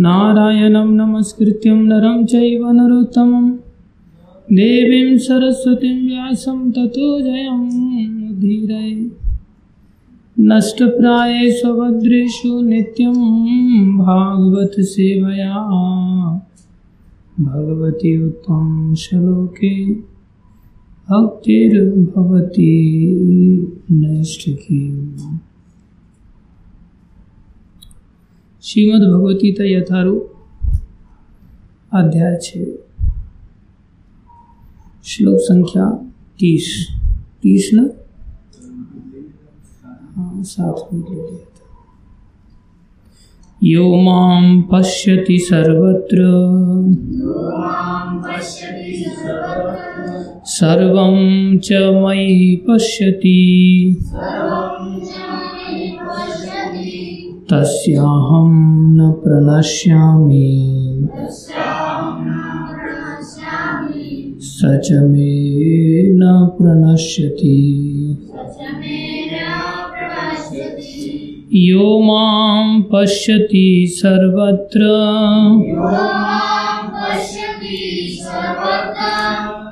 नारायणं नमस्कृत्यं नरं चैव नरोत्तमं। देवीं सरस्वतीं व्यासं ततो जयमुदीरये नष्टप्रायेषु भद्रेषु नित्यं भागवत सेवया। भगवती उत्तम श्लोके। भक्तिर्भवती नैष्ठिकी श्रीमद् भगवतीता यथारूप अध्याय छ श्लोक संख्या तीस तीस न हाँ सात में ले लिया था यो माँ पश्यति सर्वत्र सर्वं च मयि पश्यति तस्याहं न प्रणश्यामि। स च मे न प्रणश्यति। यो माँ पश्यति सर्वत्र।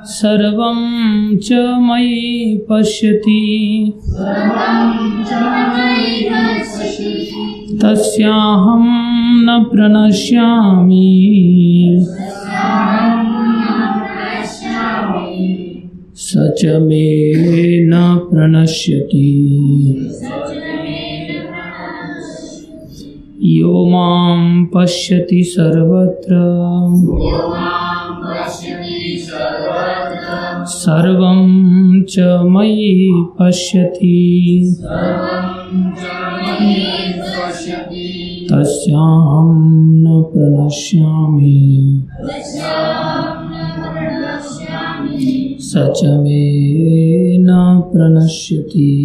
सर्वं च मयि पश्यति। तस्याहं न प्रणश्यामि। स च मे न प्रणश्यति। यो माँ पश्यति सर्वत्र। सर्वं च मयि पश्यति। तस्याहं न प्रणश्यामि। स च मे न प्रणश्यति।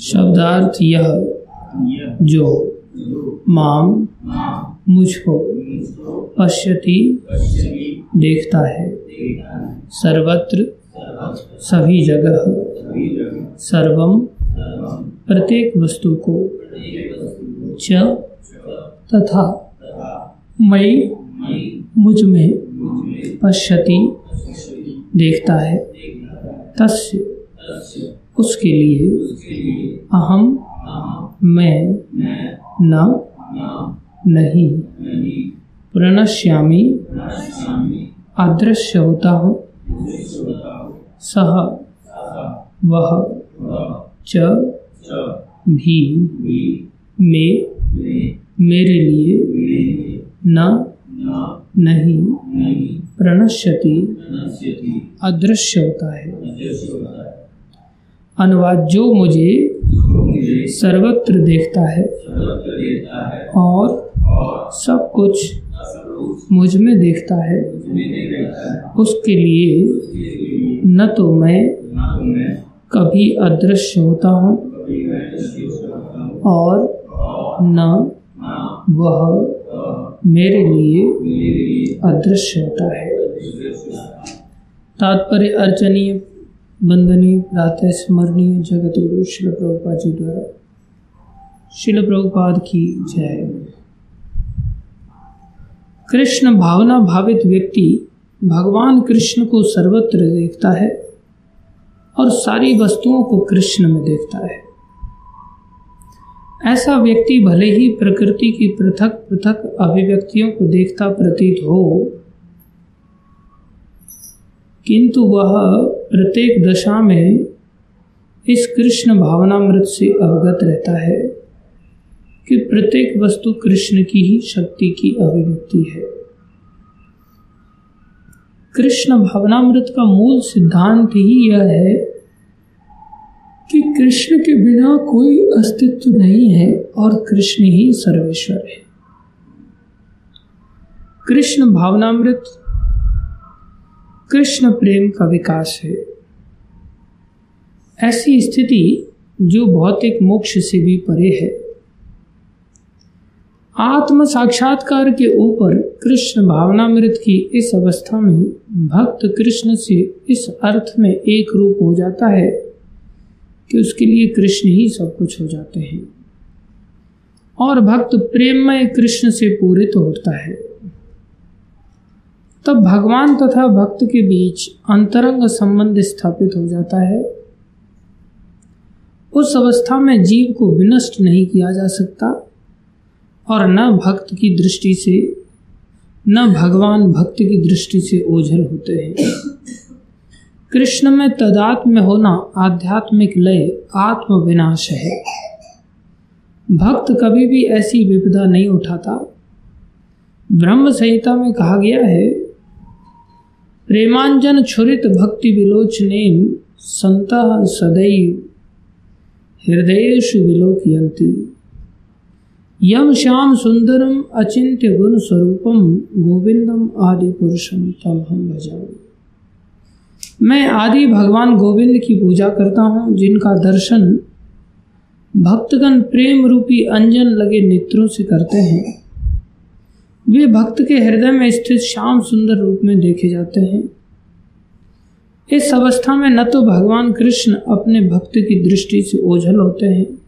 शब्दार्थ यह, जो माम मुझको पश्यति देखता है। सर्वत्र सभी जगह सर्वम प्रत्येक वस्तु को च तथा मई मुझमें पश्यति देखता है। तस्य उसके लिए अहम मैं न नहीं। प्रणश्यामी अदृश्य होता हूँ सह। वह। च। भी। में। मेरे लिए। न। नहीं। प्रणश्यति। अदृश्य होता है अनुवाद जो मुझे सर्वत्र देखता है। और सब कुछ मुझमें देखता है। उसके लिए न तो मैं कभी अदृश्य होता हूँ और न वह मेरे लिए अदृश्य होता है। तात्पर्य अर्चनीय, वंदनीय, प्रातः स्मरणीय जगत गुरु शिल प्रभुपाद जी द्वारा। शिल प्रभुपाद की जय। कृष्ण भावना भावित व्यक्ति भगवान कृष्ण को सर्वत्र देखता है और सारी वस्तुओं को कृष्ण में देखता है। ऐसा व्यक्ति भले ही प्रकृति की पृथक पृथक अभिव्यक्तियों को देखता प्रतीत हो, किंतु वह प्रत्येक दशा में इस कृष्ण भावनामृत से अवगत रहता है। कि प्रत्येक वस्तु कृष्ण की ही शक्ति की अभिव्यक्ति है। कृष्ण भावनामृत का मूल सिद्धांत ही यह है कि कृष्ण के बिना कोई अस्तित्व नहीं है और कृष्ण ही सर्वेश्वर है। कृष्ण भावनामृत, कृष्ण प्रेम का विकास है। ऐसी स्थिति जो भौतिक मोक्ष से भी परे है। आत्म साक्षात्कार के ऊपर कृष्ण भावनामृत की इस अवस्था में भक्त कृष्ण से इस अर्थ में एक रूप हो जाता है कि उसके लिए कृष्ण ही सब कुछ हो जाते हैं। और भक्त प्रेममय कृष्ण से पूरित होता है। तब भगवान तथा भक्त के बीच अंतरंग संबंध स्थापित हो जाता है। उस अवस्था में जीव को विनष्ट नहीं किया जा सकता। और न भक्त की दृष्टि से, न भगवान भक्त की दृष्टि से ओझल होते हैं। कृष्ण में तदात्म होना आध्यात्मिक लय आत्म विनाश है। भक्त कभी भी ऐसी विपदा नहीं उठाता। ब्रह्म संहिता में कहा गया है, प्रेमांजन छुरित भक्ति विलोचने संत सदैव हृदयेशु विलोकयंती यम श्याम सुंदरम अचिंत्य गुण स्वरूपम गोविंदम आदि पुरुषम तम हम भजाऊ मैं आदि भगवान गोविंद की पूजा करता हूँ, जिनका दर्शन भक्तगण प्रेम रूपी अंजन लगे नेत्रों से करते हैं। वे भक्त के हृदय में स्थित श्याम सुंदर रूप में देखे जाते हैं। इस अवस्था में न तो भगवान कृष्ण अपने भक्त की दृष्टि से ओझल होते हैं।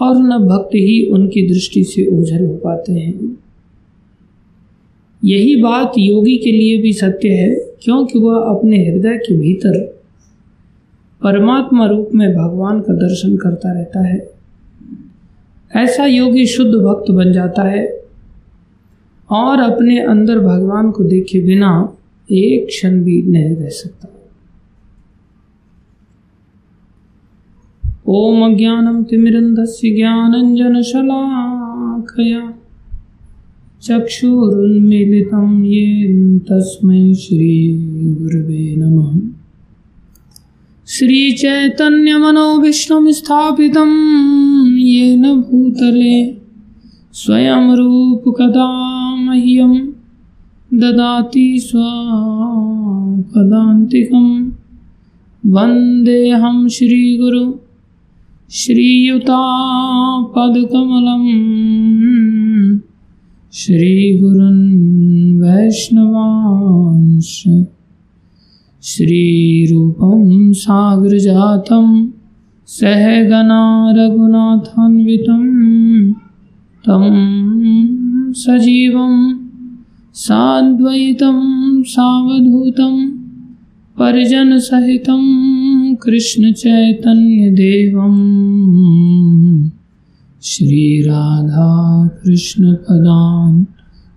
और न भक्त ही उनकी दृष्टि से ओझल हो पाते हैं। यही बात योगी के लिए भी सत्य है, क्योंकि वह अपने हृदय के भीतर परमात्मा रूप में भगवान का दर्शन करता रहता है। ऐसा योगी शुद्ध भक्त बन जाता है और अपने अंदर भगवान को देखे बिना एक क्षण भी नहीं रह सकता। ओम अज्ञानम तिमिरंधस्य ज्ञानंजनशलाकया चक्षुरुन्मीलितं येन तस्मै श्रीगुरवे नमः। श्रीचैतन्यमनोभीष्टं स्थापितं येन भूतले स्वयं रूपकदा मह्यं ददाति स्वापदान्तिकं। वन्देऽहं श्रीगुरु श्रीयुतापदकमलं श्रीगुरुन् वैष्णवांश श्रीरूपं साग्रजातं सहगना रघुनाथान्वितं तं सजीवं साद्वैतं सावधूतं परिजनसहितं कृष्णचैतन्यदेवं श्रीराधाकृष्णपदान्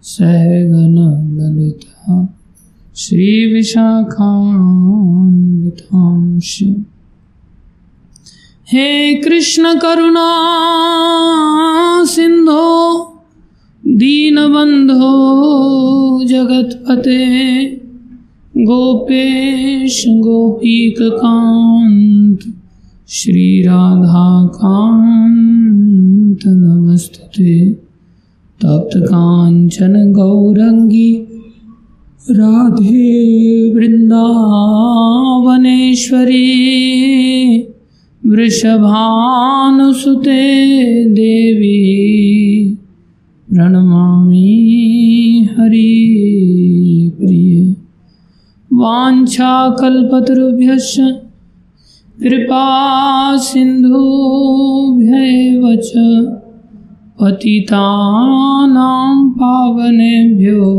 सहगणललिता। श्रीविशाखान्वितांश। हे कृष्ण करुणा सिंधो दीनबंधो जगतपते। गोपेश गोपीकांत श्री राधा कांत, नमस्ते। तप्त कांचन गौरंगी, राधे वृंदावनेश्वरी, वृषभानुसुते देवी, प्रणमामि हरिप्रिय वाञ्छाकल्पतरुभ्यश्च। कृपा सिन्धुभ्यैव च पतितानां पावनेभ्यो।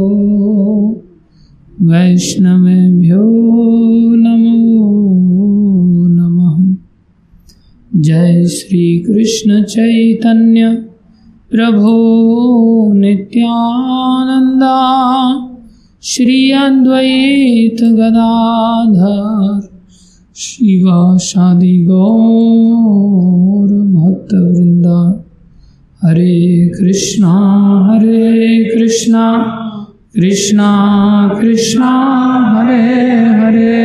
वैष्णवेभ्यो नमो नमः। जय श्री कृष्ण चैतन्य। प्रभो नित्यानन्दा। श्रियद्वैत गदाधर, शिवा शादि गौर भक्तवृंदा हरे कृष्णा हरे कृष्णा कृष्णा कृष्णा, हरे हरे।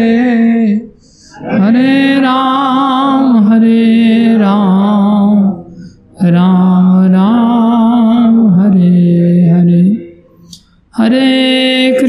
हरे राम हरे राम राम राम, हरे हरे। हरे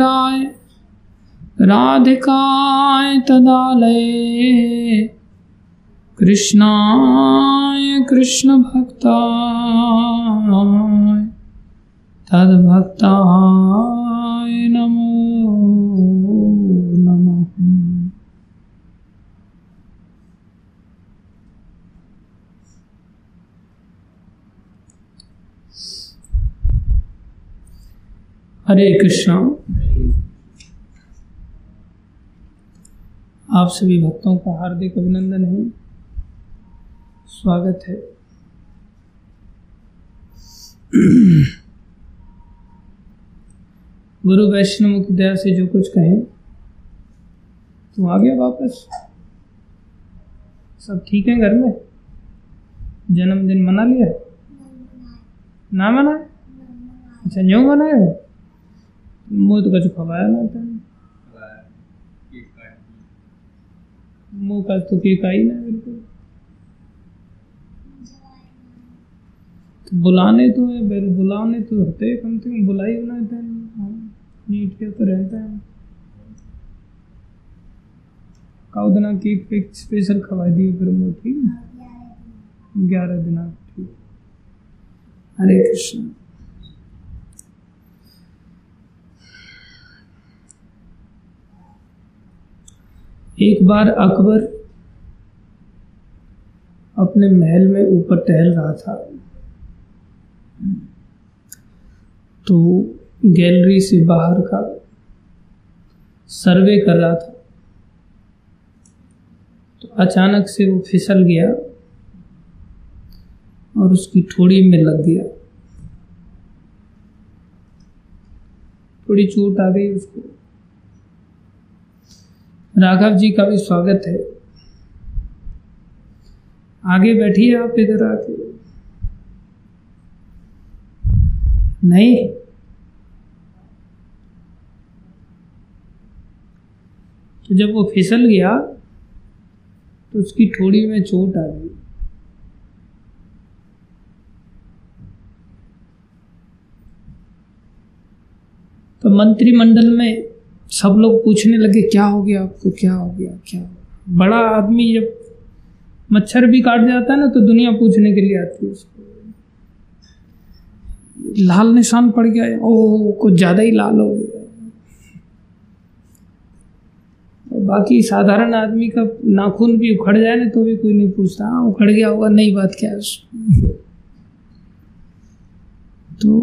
गौरचन्द्राय राधिकाय तदालये। कृष्णाय कृष्णभक्ताय तद्भक्ताय। हरे कृष्णा। आप सभी भक्तों का हार्दिक अभिनंदन है। स्वागत है। गुरु वैष्णव की दया से जो कुछ कहें तुम आ गया वापस। सब ठीक है घर में? जन्मदिन मना लिया ना मना अच्छा न्यू मनाए मुँह तो कुछ खवाया ना था मुँह का तो केक आई ना बिल्कुल। तो बुलाने तो है बिल बुलाने तो होते कम से कम बुलाई होना था नीट के तो रहता है। काउदना केक फेक स्पेशल खवा दिए, फिर वो ठीक ग्यारह दिन ठीक हरे कृष्ण। एक बार अकबर अपने महल में ऊपर टहल रहा था। तो गैलरी से बाहर का सर्वे कर रहा था। तो अचानक से वो फिसल गया और उसकी ठोड़ी में लग गया। थोड़ी चोट आ गई उसको। राघव जी का भी स्वागत है। आगे बैठिए आप इधर आके। नहीं। तो जब वो फिसल गया तो उसकी ठोड़ी में चोट आ गई। तो मंत्रिमंडल में सब लोग पूछने लगे, क्या हो गया आपको? क्या हो गया? क्या हो गया? बड़ा आदमी जब मच्छर भी काट जाता है ना तो दुनिया पूछने के लिए आती है उसको। लाल निशान पड़ गया ओह, कुछ ज़्यादा ही लाल हो गया और बाकी साधारण आदमी का नाखून भी उखड़ जाए ना तो भी कोई नहीं पूछता। हाँ उखड़ गया होगा, नई बात क्या है तो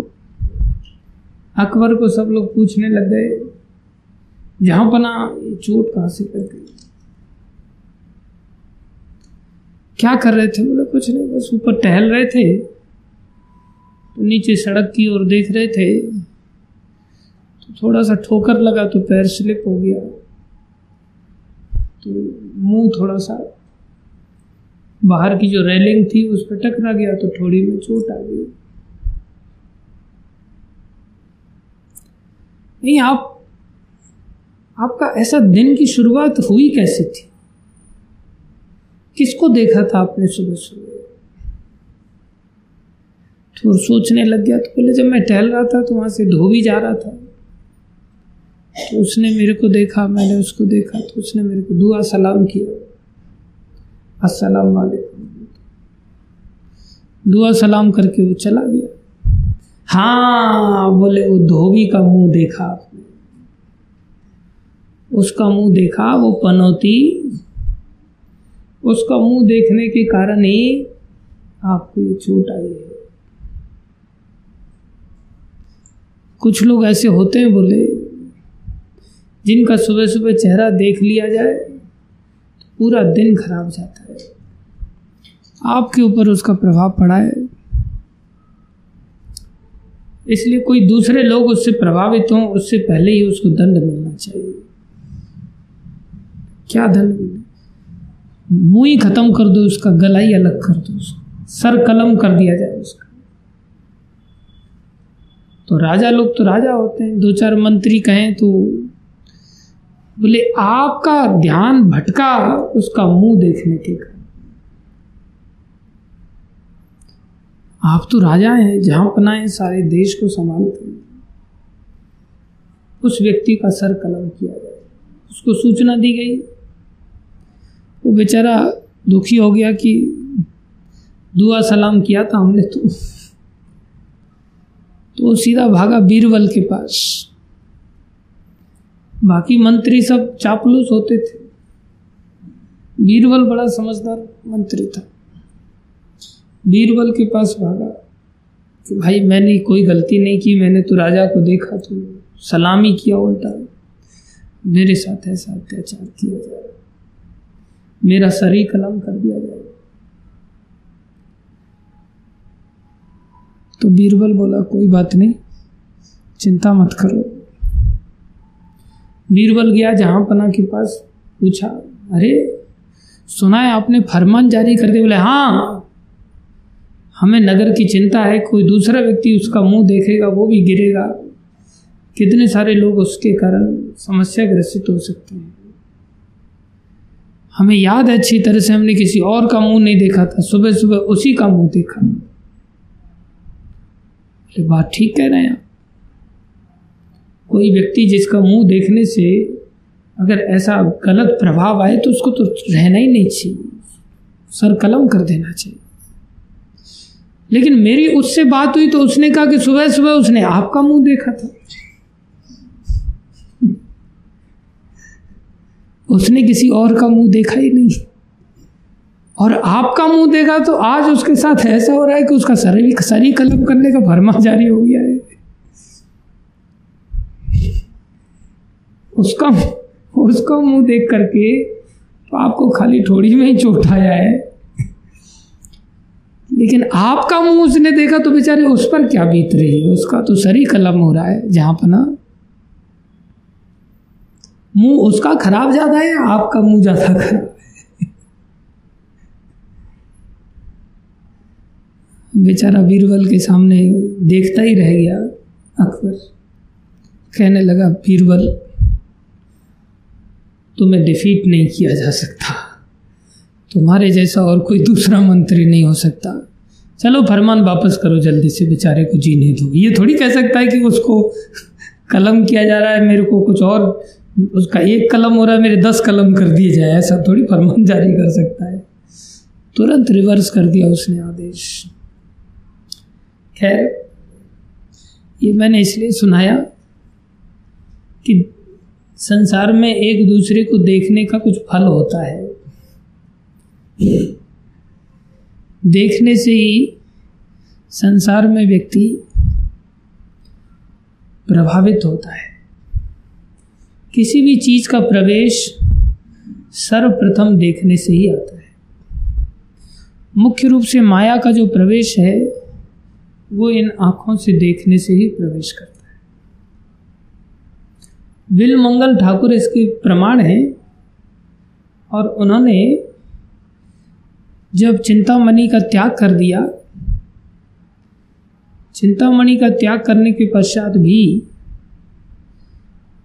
अकबर को सब लोग पूछने लग गए जहाँ बना चोट कहाँ से कर गई क्या कर रहे थे? बोले, कुछ नहीं, बस ऊपर टहल रहे थे। तो नीचे सड़क की ओर देख रहे थे। तो थोड़ा सा ठोकर लगा तो पैर स्लिप हो गया। तो मुँह थोड़ा सा बाहर की जो रेलिंग थी, उस पर टकरा गया तो थोड़ी में चोट आ गई। नहीं, आप आपका ऐसा दिन की शुरुआत हुई कैसे थी? किसको देखा था आपने सुबह सुबह? तो सोचने लग गया तो बोले, जब मैं टहल रहा था तो वहाँ से धोबी जा रहा था। तो उसने मेरे को देखा, मैंने उसको देखा तो उसने मेरे को दुआ, सलाम किया। अस्सलाम वालेकुम दुआ, सलाम करके वो चला गया। हाँ बोले, वो धोबी का मुँह देखा। उसका मुँह देखा, वो पनौती। उसका मुँह देखने के कारण ही आपको ये चोट आई है। कुछ लोग ऐसे होते हैं, बोले, जिनका सुबह सुबह चेहरा देख लिया जाए तो पूरा दिन खराब जाता है। आपके ऊपर उसका प्रभाव पड़ा है। इसलिए कोई दूसरे लोग उससे प्रभावित हों, उससे पहले ही उसको दंड मिलना चाहिए। क्या धन? मुँह ही खत्म कर दो उसका, गला ही अलग कर दो उसका। सर कलम कर दिया जाए उसका। तो राजा लोग तो राजा होते हैं। दो चार मंत्री कहें तो बोले, आपका ध्यान भटका उसका मुँह देखने के कारण आप तो राजा हैं, जहाँ पनाए सारे देश को संभालते हैं। उस व्यक्ति का सर कलम किया जाए। उसको सूचना दी गई। वो बेचारा दुखी हो गया कि दुआ सलाम किया था हमने तो। तो सीधा भागा बीरबल के पास। बाकी मंत्री सब चापलूस होते थे। बीरबल बड़ा समझदार मंत्री था। बीरबल के पास भागा कि भाई मैंने कोई गलती नहीं की, मैंने तो राजा को देखा तो सलामी किया उल्टा। मेरे साथ ऐसा अत्याचार किया जा जाए मेरा सरी कलम कर दिया जाए। तो बीरबल बोला, कोई बात नहीं, चिंता मत करो। बीरबल गया जहाँ पना के पास, पूछा, अरे, सुना है आपने फरमान जारी कर दिया? बोले हाँ हमें नगर की चिंता है, कोई दूसरा व्यक्ति उसका मुँह देखेगा, वो भी गिरेगा। कितने सारे लोग उसके कारण समस्या ग्रसित हो सकते हैं। हमें याद है, अच्छी तरह से हमने किसी और का मुँह नहीं देखा था। सुबह सुबह उसी का मुँह देखा। बात ठीक कह रहे हैं कोई व्यक्ति जिसका मुँह देखने से अगर ऐसा गलत प्रभाव आए तो उसको तो रहना ही नहीं चाहिए। सर कलम कर देना चाहिए। लेकिन मेरी उससे बात हुई तो उसने कहा कि सुबह सुबह उसने आपका मुँह देखा था। उसने किसी और का मुँह देखा ही नहीं। और आपका मुँह देखा तो आज उसके साथ ऐसा हो रहा है कि उसका सरी सरी कलम करने का भरमा जारी हो गया है। उसका उसका मुँह देख करके तो आपको खाली थोड़ी में ही चोट आया है। लेकिन आपका मुँह उसने देखा तो बेचारे उस पर क्या बीत रही है? उसका तो सरी कलम हो रहा है, जहाँ पर ना मुँह उसका खराब ज़्यादा है आपका मुँह ज़्यादा खराब बेचारा बीरबल के सामने देखता ही रह गया, अकबर। कहने लगा, बीरबल, तुम्हें डिफीट नहीं किया जा सकता। तुम्हारे जैसा और कोई दूसरा मंत्री नहीं हो सकता। चलो फरमान वापस करो, जल्दी से बेचारे को जीने दो। ये थोड़ी कह सकता है कि उसको कलम किया जा रहा है, मेरे को कुछ और उसका एक कलम हो रहा है, मेरे दस कलम कर दिए जाए, ऐसा थोड़ी फरमान जारी कर सकता है। तुरंत रिवर्स कर दिया उसने आदेश। खैर, ये मैंने इसलिए सुनाया कि संसार में एक दूसरे को देखने का कुछ फल होता है। देखने से ही संसार में व्यक्ति प्रभावित होता है। किसी भी चीज़ का प्रवेश सर्वप्रथम देखने से ही आता है। मुख्य रूप से माया का जो प्रवेश है, वो इन आँखों से देखने से ही प्रवेश करता है। बिल मंगल ठाकुर इसके प्रमाण है और उन्होंने जब चिंतामणि का त्याग कर दिया, चिंतामणि का त्याग करने के पश्चात भी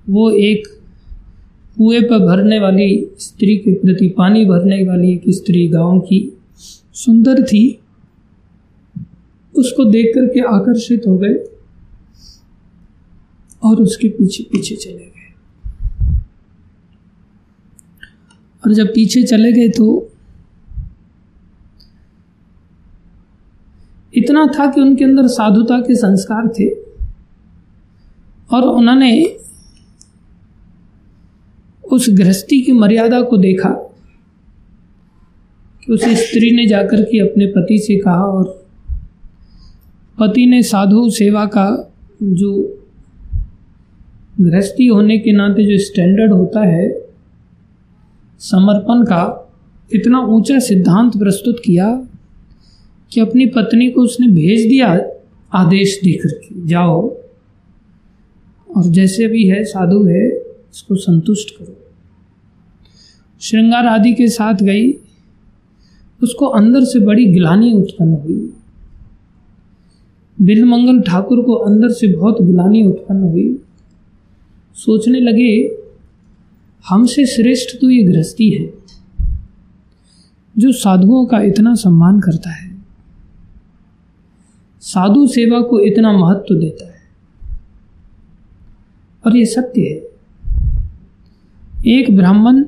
वो एक कुएँ पर भरने वाली स्त्री के प्रति पानी भरने वाली एक स्त्री गाँव की सुंदर थी। उसको देख करके आकर्षित हो गए और उसके पीछे पीछे चले गए। और जब पीछे चले गए तो इतना था कि उनके अंदर साधुता के संस्कार थे और उन्होंने उस गृहस्थी की मर्यादा को देखा कि उस स्त्री ने जाकर के अपने पति से कहा और पति ने साधु सेवा का जो गृहस्थी होने के नाते जो स्टैंडर्ड होता है, समर्पण का, इतना ऊँचा सिद्धांत प्रस्तुत किया कि अपनी पत्नी को उसने भेज दिया आदेश देकर के, जाओ और जैसे भी है, साधु है, इसको संतुष्ट करो। श्रृंगार आदि के साथ गई। उसको अंदर से बड़ी गिलानी उत्पन्न हुई। बिलमंगल ठाकुर को अंदर से बहुत गिलानी उत्पन्न हुई। सोचने लगे, हमसे श्रेष्ठ तो ये गृहस्थी है, जो साधुओं का इतना सम्मान करता है। साधु सेवा को इतना महत्व देता है। और ये सत्य है। एक ब्राह्मण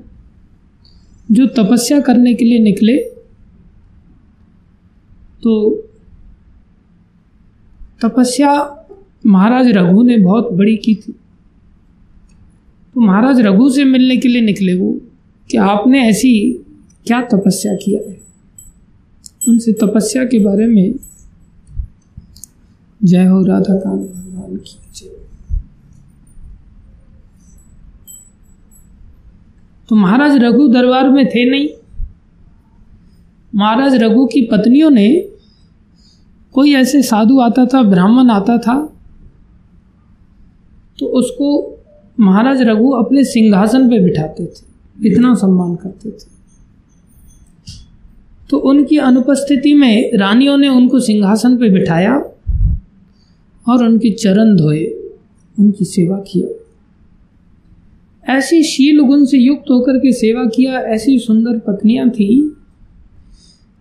जो तपस्या करने के लिए निकले तो तपस्या महाराज रघु ने बहुत बड़ी की थी। तो महाराज रघु से मिलने के लिए निकले वो, कि आपने ऐसी क्या तपस्या किया है? उनसे तपस्या के बारे में जय हो राधा कान भगवान की जय तो महाराज रघु दरबार में थे नहीं। महाराज रघु की पत्नियों ने कोई ऐसे साधु आता था, ब्राह्मण आता था तो उसको महाराज रघु अपने सिंहासन पे बिठाते थे, इतना सम्मान करते थे। तो उनकी अनुपस्थिति में रानियों ने उनको सिंहासन पे बिठाया और उनके चरण धोए, उनकी सेवा किया। ऐसी शील गुण से युक्त होकर के सेवा किया, ऐसी सुंदर पत्नियाँ थी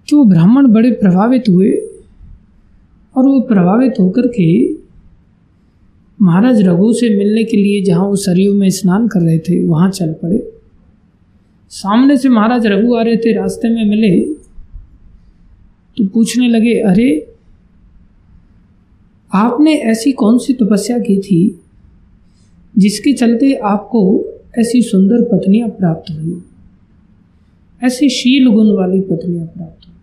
कि वो ब्राह्मण बड़े प्रभावित हुए और वो प्रभावित होकर के महाराज रघु से मिलने के लिए जहाँ वो सरयू में स्नान कर रहे थे, वहाँ चल पड़े। सामने से महाराज रघु आ रहे थे, रास्ते में मिले तो पूछने लगे, अरे, आपने ऐसी कौन सी तपस्या की थी जिसके चलते आपको ऐसी सुंदर पत्नियाँ प्राप्त हुई। ऐसी शील गुण वाली पत्नियाँ प्राप्त हुई।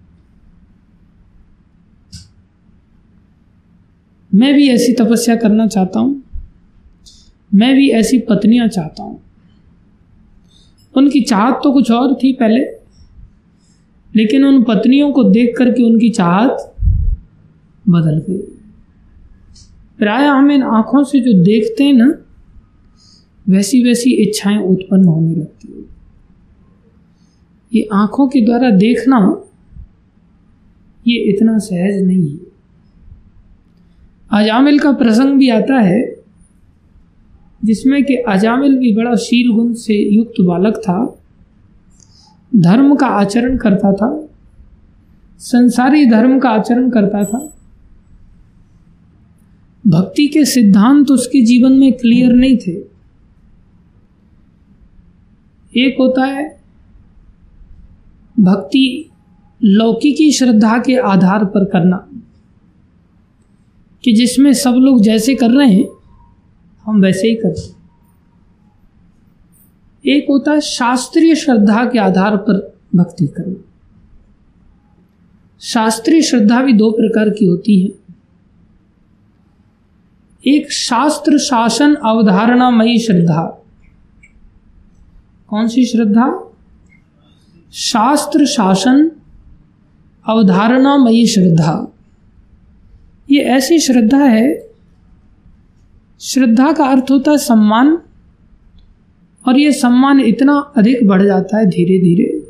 मैं भी ऐसी तपस्या करना चाहता हूँ। मैं भी ऐसी पत्नियाँ चाहता हूँ। उनकी चाहत तो कुछ और थी पहले, लेकिन उन पत्नियों को देख करके उनकी चाहत बदल गई। प्राय हम इन आँखों से जो देखते हैं ना वैसी वैसी इच्छाएँ उत्पन्न होने लगती है। ये आँखों के द्वारा देखना ये इतना सहज नहीं है। अजामिल का प्रसंग भी आता है, जिसमें कि अजामिल भी बड़ा शील गुण से युक्त बालक था, धर्म का आचरण करता था, संसारी धर्म का आचरण करता था। भक्ति के सिद्धांत उसके जीवन में क्लियर नहीं थे। एक होता है भक्ति लौकिकी श्रद्धा के आधार पर करना। कि जिसमें सब लोग जैसे कर रहे हैं, हम वैसे ही करते एक होता है शास्त्रीय श्रद्धा के आधार पर भक्ति करना। शास्त्रीय श्रद्धा भी दो प्रकार की होती है। एक शास्त्र शासन अवधारणामयी श्रद्धा। कौन सी श्रद्धा? शास्त्र शासन, अवधारणामयी श्रद्धा। ये ऐसी श्रद्धा है, श्रद्धा का अर्थ होता है सम्मान, और ये सम्मान इतना अधिक बढ़ जाता है धीरे धीरे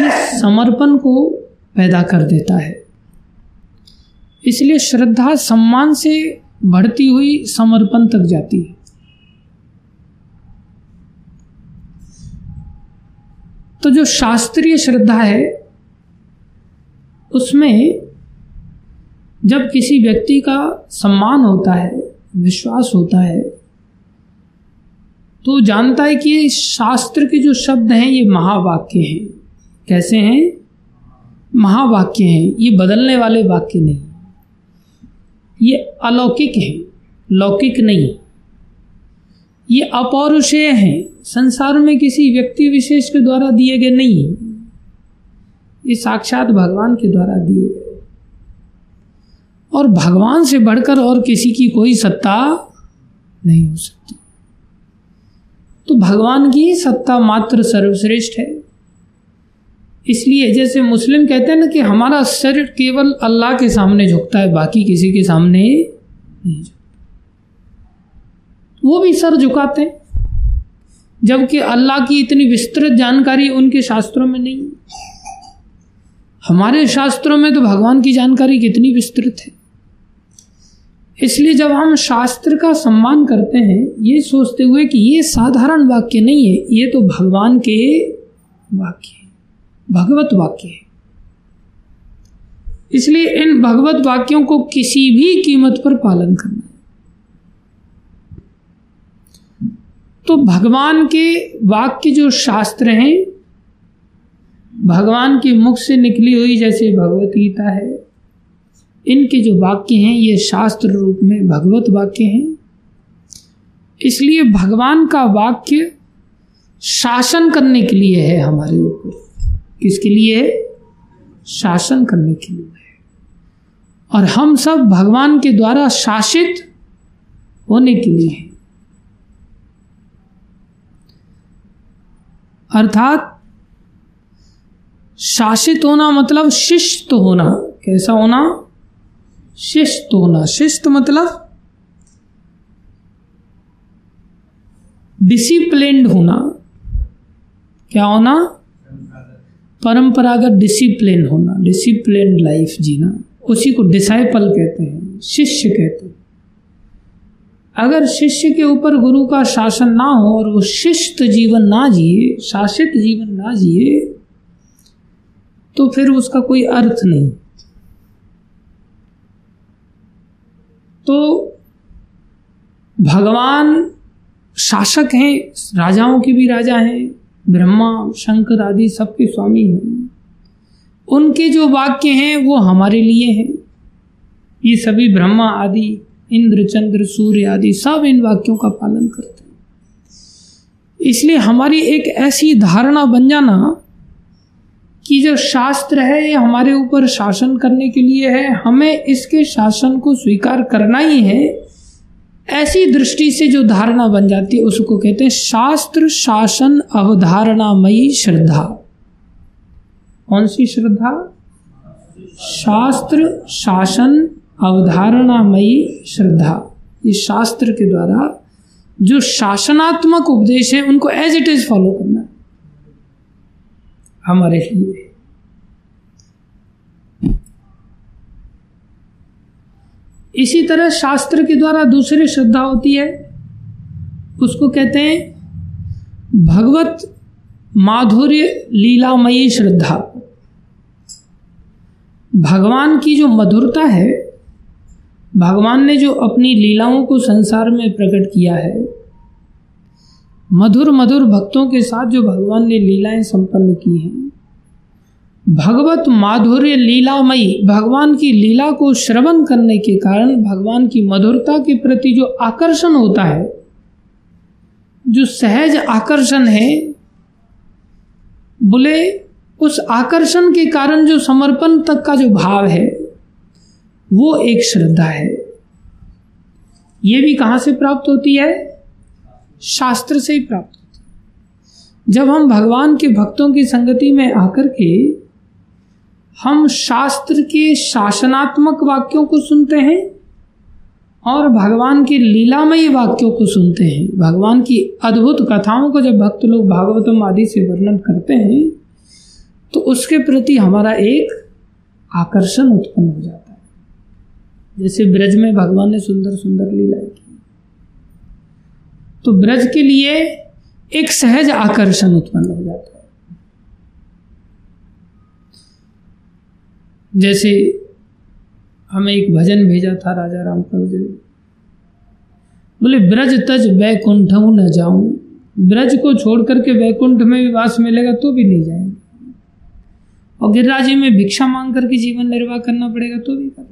कि समर्पण को पैदा कर देता है। इसलिए श्रद्धा सम्मान से बढ़ती हुई समर्पण तक जाती है। तो जो शास्त्रीय श्रद्धा है, उसमें जब किसी व्यक्ति का सम्मान होता है, विश्वास होता है तो जानता है कि शास्त्र के जो शब्द हैं, ये महावाक्य हैं। कैसे हैं? महावाक्य हैं। ये बदलने वाले वाक्य नहीं। ये अलौकिक है। लौकिक नहीं। ये अपौरुषेय हैं। संसार में किसी व्यक्ति विशेष के द्वारा दिए गए नहीं ये साक्षात भगवान के द्वारा दिए गए और भगवान से बढ़कर और किसी की कोई सत्ता नहीं हो सकती। तो भगवान की सत्ता मात्र सर्वश्रेष्ठ है। इसलिए जैसे मुस्लिम कहते हैं ना कि हमारा सिर केवल अल्लाह के सामने झुकता है, बाकी किसी के सामने नहीं झुकता। वो भी सर झुकाते हैं। जबकि अल्लाह की इतनी विस्तृत जानकारी उनके शास्त्रों में नहीं। हमारे शास्त्रों में तो भगवान की जानकारी कितनी विस्तृत है। इसलिए जब हम शास्त्र का सम्मान करते हैं, ये सोचते हुए कि ये साधारण वाक्य नहीं है, ये तो भगवान के वाक्य भगवत वाक्य है। इसलिए इन भगवत वाक्यों को किसी भी कीमत पर पालन करना। तो भगवान के वाक्य जो शास्त्र हैं, भगवान के मुख से निकली हुई जैसे भगवत गीता है, इनके जो वाक्य हैं, ये शास्त्र रूप में भगवत वाक्य हैं। इसलिए भगवान का वाक्य शासन करने के लिए है हमारे ऊपर। किसके लिए है? शासन करने के लिए है। और हम सब भगवान के द्वारा शासित होने के लिए हैं। अर्थात शासित होना मतलब शिष्ट होना। कैसा होना? शिष्ट होना। शिष्ट मतलब डिसिप्लिन होना। क्या होना? परंपरागत डिसिप्लिन होना। डिसिप्लिन लाइफ जीना। उसी को डिसाइपल कहते हैं, शिष्य कहते हैं। अगर शिष्य के ऊपर गुरु का शासन ना हो और वो शिष्ट जीवन ना जिए, शासित जीवन ना जिए तो फिर उसका कोई अर्थ नहीं। तो भगवान शासक हैं, राजाओं के भी राजा हैं, ब्रह्मा, शंकर आदि सबके स्वामी हैं। उनके जो वाक्य हैं वो हमारे लिए हैं। ये सभी ब्रह्मा आदि इंद्र, चंद्र, सूर्य आदि सब इन वाक्यों का पालन करते हैं। इसलिए हमारी एक ऐसी धारणा बन जाना कि जो शास्त्र है, ये हमारे ऊपर शासन करने के लिए है, हमें इसके शासन को स्वीकार करना ही है, ऐसी दृष्टि से जो धारणा बन जाती है, उसको कहते हैं शास्त्र शासन अवधारणामयी श्रद्धा। कौन सी श्रद्धा? शास्त्र शासन अवधारणामयी श्रद्धा। ये शास्त्र के द्वारा जो शासनात्मक उपदेश है, उनको एज इट इज़ फॉलो करना हमारे लिए। इसी तरह शास्त्र के द्वारा दूसरी श्रद्धा होती है। उसको कहते हैं भगवत माधुर्य लीलामयी श्रद्धा। भगवान की जो मधुरता है भगवान ने जो अपनी लीलाओं को संसार में प्रकट किया है, मधुर मधुर भक्तों के साथ जो भगवान ने लीलाएँ संपन्न की हैं। भगवत माधुर्य लीलामयी, भगवान की लीला को श्रवण करने के कारण भगवान की मधुरता के प्रति जो आकर्षण होता है, जो सहज आकर्षण है, बोले, उस आकर्षण के कारण जो समर्पण तक का जो भाव है वो एक श्रद्धा है। ये भी कहाँ से प्राप्त होती है? शास्त्र से ही प्राप्त होती है। जब हम भगवान के भक्तों की संगति में आकर के हम शास्त्र के शासनात्मक वाक्यों को सुनते हैं और भगवान के लीलामयी वाक्यों को सुनते हैं, भगवान की अद्भुत कथाओं को जब भक्त लोग भागवतम आदि से वर्णन करते हैं तो उसके प्रति हमारा एक आकर्षण उत्पन्न हो जाता है। जैसे ब्रज में भगवान ने सुंदर सुंदर लीलाएँ की। तो ब्रज के लिए एक सहज आकर्षण उत्पन्न हो जाता है। जैसे हमें एक भजन भेजा था राजा राम भजन बोले, ब्रज तज वैकुंठ न जाऊँ। ब्रज को छोड़ करके वैकुंठ में भी वास मिलेगा तो भी नहीं जाएँगे। और गिरिराज में भिक्षा मांग करके जीवन निर्वाह करना पड़ेगा तो भी कर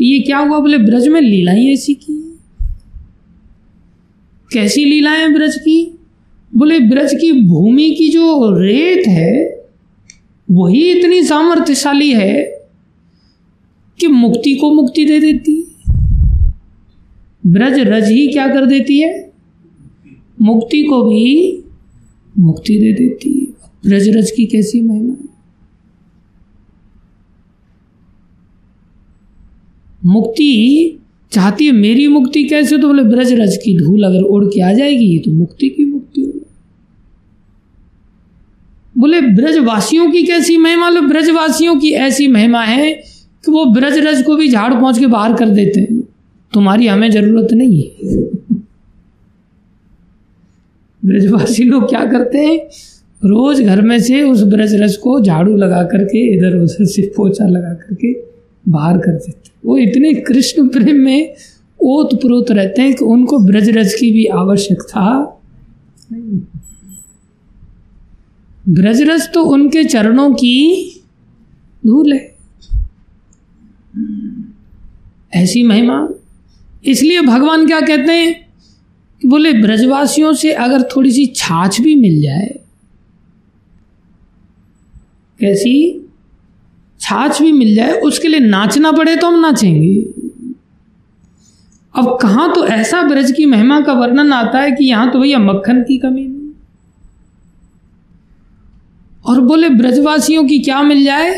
तो ये क्या हुआ? बोले, ब्रज में लीलाएँ ऐसी की। कैसी लीलाएँ ब्रज की? बोले, ब्रज की भूमि की जो रेत है, वही इतनी सामर्थ्यशाली है कि मुक्ति को मुक्ति दे देती। है ब्रज रज ही क्या कर देती है? मुक्ति को भी मुक्ति दे देती। है ब्रजरज की कैसी महिमा है? मुक्ति चाहती है, मेरी मुक्ति कैसे? तो बोले, ब्रजरज की धूल अगर उड़ के आ जाएगी तो मुक्ति की मुक्ति हो बोले, ब्रजवासियों की कैसी महिमा? लो ब्रजवासियों की ऐसी महिमा है कि वो ब्रजरज को भी झाड़ पहुँच के बाहर कर देते हैं। तुम्हारी हमें ज़रूरत नहीं है। ब्रजवासी लोग क्या करते हैं? रोज घर में से उस ब्रज रस को झाड़ू लगा करके, इधर उधर से पोछा लगा करके बाहर कर देते वो इतने कृष्ण प्रेम में ओत प्रोत रहते हैं कि उनको ब्रज रस की भी आवश्यकता नहीं। ब्रजरस तो उनके चरणों की धूल है। ऐसी महिमा। इसलिए भगवान क्या कहते हैं? कि बोले, ब्रजवासियों से अगर थोड़ी सी छाछ भी मिल जाए, कैसी? छाछ भी मिल जाए, उसके लिए नाचना पड़े तो हम नाचेंगे। अब कहाँ तो ऐसा ब्रज की महिमा का वर्णन आता है कि यहाँ तो भैया मक्खन की कमी नहीं। और बोले, ब्रजवासियों की क्या मिल जाए?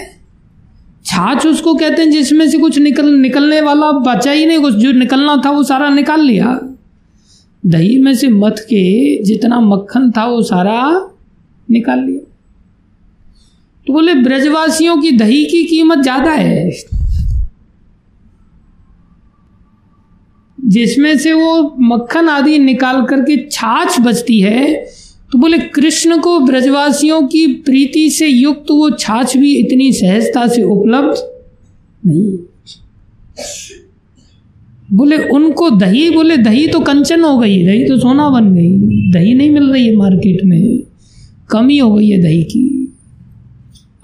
छाछ उसको कहते हैं जिसमें से कुछ निकल, निकलने वाला बचा ही नहीं, कुछ जो निकलना था वो सारा निकाल लिया। दही में से मथ के जितना मक्खन था वो सारा निकाल लिया। तो बोले, ब्रजवासियों की दही की कीमत ज़्यादा है। जिसमें से वो मक्खन आदि निकाल करके छाछ बचती है तो बोले, कृष्ण को ब्रजवासियों की प्रीति से युक्त वो छाछ भी इतनी सहजता से उपलब्ध नहीं। बोले, उनको दही, बोले, दही तो कंचन हो गई, दही तो सोना बन गई, दही नहीं मिल रही है मार्केट में, कमी हो गई है दही की।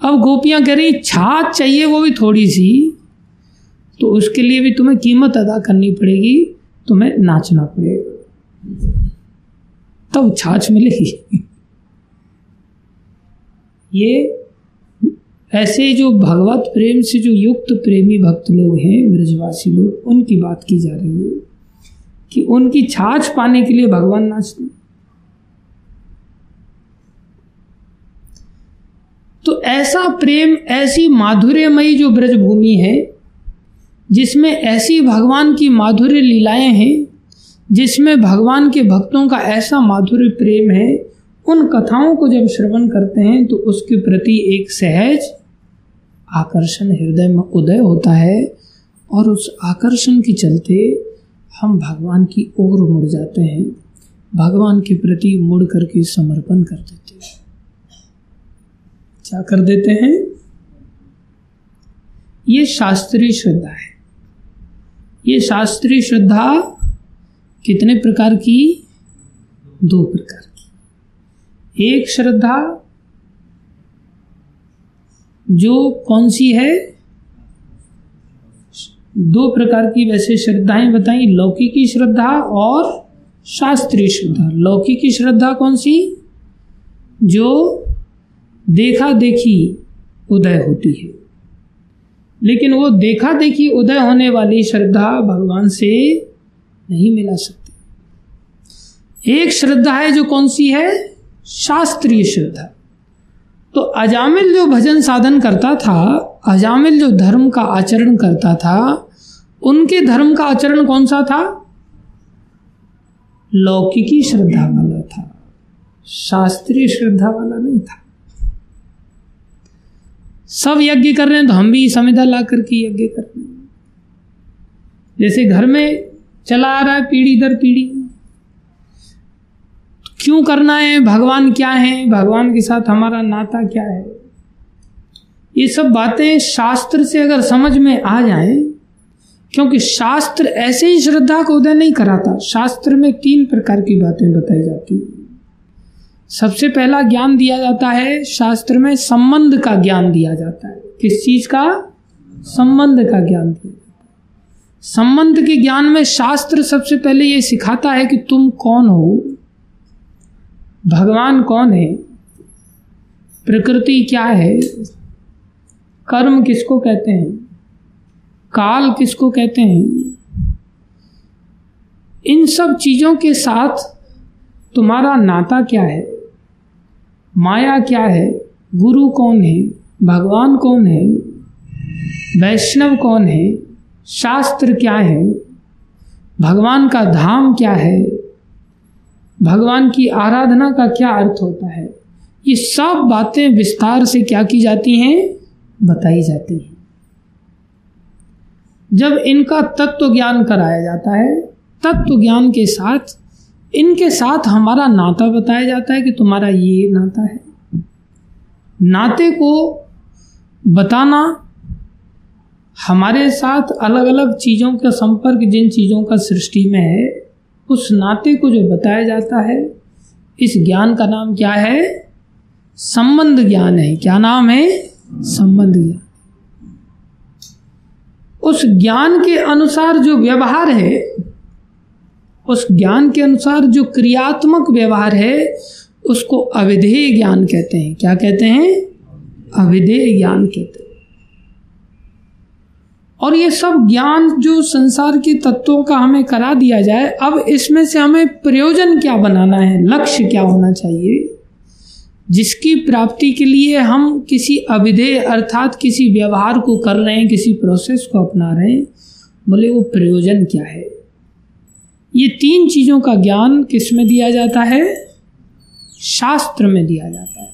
अब गोपियाँ कह रही, छाछ चाहिए वो भी थोड़ी सी तो उसके लिए भी तुम्हें कीमत अदा करनी पड़ेगी, तुम्हें नाचना पड़ेगा। तब छाछ मिलेगी ये ऐसे जो भगवत प्रेम से जो युक्त प्रेमी भक्त लोग हैं, ब्रजवासी लोग, उनकी बात की जा रही है कि उनकी छाछ पाने के लिए भगवान नाचते तो ऐसा प्रेम ऐसी माधुर्यमयी जो ब्रजभूमि है, जिसमें ऐसी भगवान की माधुर्य लीलाएँ हैं, जिसमें भगवान के भक्तों का ऐसा माधुर्य प्रेम है, उन कथाओं को जब श्रवण करते हैं तो उसके प्रति एक सहज आकर्षण हृदय में उदय होता है और उस आकर्षण के चलते हम भगवान की ओर मुड़ जाते हैं, भगवान के प्रति मुड़ करके समर्पण कर देते हैं। क्या कर देते हैं। ये शास्त्रीय श्रद्धा है। ये शास्त्रीय श्रद्धा कितने प्रकार की? दो प्रकार की। एक श्रद्धा जो कौन सी है? दो प्रकार की वैसे श्रद्धाएँ बताई, लौकिकी श्रद्धा और शास्त्रीय श्रद्धा। लौकिकी श्रद्धा कौन सी? जो देखा देखी उदय होती है। लेकिन वो देखा देखी उदय होने वाली श्रद्धा भगवान से नहीं मिला सकती। एक श्रद्धा है जो कौन सी है? शास्त्रीय श्रद्धा। तो अजामिल जो भजन साधन करता था, अजामिल जो धर्म का आचरण करता था, उनके धर्म का आचरण कौन सा था? लौकिकी श्रद्धा वाला था। शास्त्रीय श्रद्धा वाला नहीं था। सब यज्ञ कर रहे हैं तो हम भी समिधा ला करके यज्ञ कर रहे हैं। जैसे घर में चला आ रहा है पीढ़ी दर पीढ़ी। क्यों करना है? भगवान क्या है? भगवान के साथ हमारा नाता क्या है? ये सब बातें शास्त्र से अगर समझ में आ जाए, क्योंकि शास्त्र ऐसे ही श्रद्धा को उदय नहीं कराता। शास्त्र में तीन प्रकार की बातें बताई जाती है। सबसे पहला ज्ञान दिया जाता है शास्त्र में संबंध का ज्ञान दिया जाता है। किस चीज़ का? संबंध का ज्ञान दिया संबंध के ज्ञान में शास्त्र सबसे पहले ये सिखाता है कि तुम कौन हो? भगवान कौन है? प्रकृति क्या है? कर्म किसको कहते हैं? काल किसको कहते हैं? इन सब चीज़ों के साथ तुम्हारा नाता क्या है? माया क्या है? गुरु कौन है? भगवान कौन है? वैष्णव कौन है? शास्त्र क्या है? भगवान का धाम क्या है? भगवान की आराधना का क्या अर्थ होता है? ये सब बातें विस्तार से क्या की जाती हैं? बताई जाती हैं। जब इनका तत्व ज्ञान कराया जाता है, तत्व ज्ञान के साथ इनके साथ हमारा नाता बताया जाता है कि तुम्हारा ये नाता है। नाते को बताना हमारे साथ अलग अलग चीज़ों का संपर्क जिन चीज़ों का सृष्टि में है, उस नाते को जो बताया जाता है, इस ज्ञान का नाम क्या है? संबंध ज्ञान है। क्या नाम है? संबंध ज्ञान। उस ज्ञान के अनुसार जो व्यवहार है उस ज्ञान के अनुसार जो क्रियात्मक व्यवहार है, उसको अविधेय ज्ञान कहते हैं। क्या कहते हैं? अविधेय ज्ञान कहते हैं। और ये सब ज्ञान जो संसार के तत्वों का हमें करा दिया जाए, अब इसमें से हमें प्रयोजन क्या बनाना है, लक्ष्य क्या होना चाहिए, जिसकी प्राप्ति के लिए हम किसी अविधेय अर्थात किसी व्यवहार को कर रहे हैं, किसी प्रोसेस को अपना रहे हैं, बोले वो प्रयोजन क्या है? ये तीन चीज़ों का ज्ञान किसमें दिया जाता है? शास्त्र में दिया जाता है।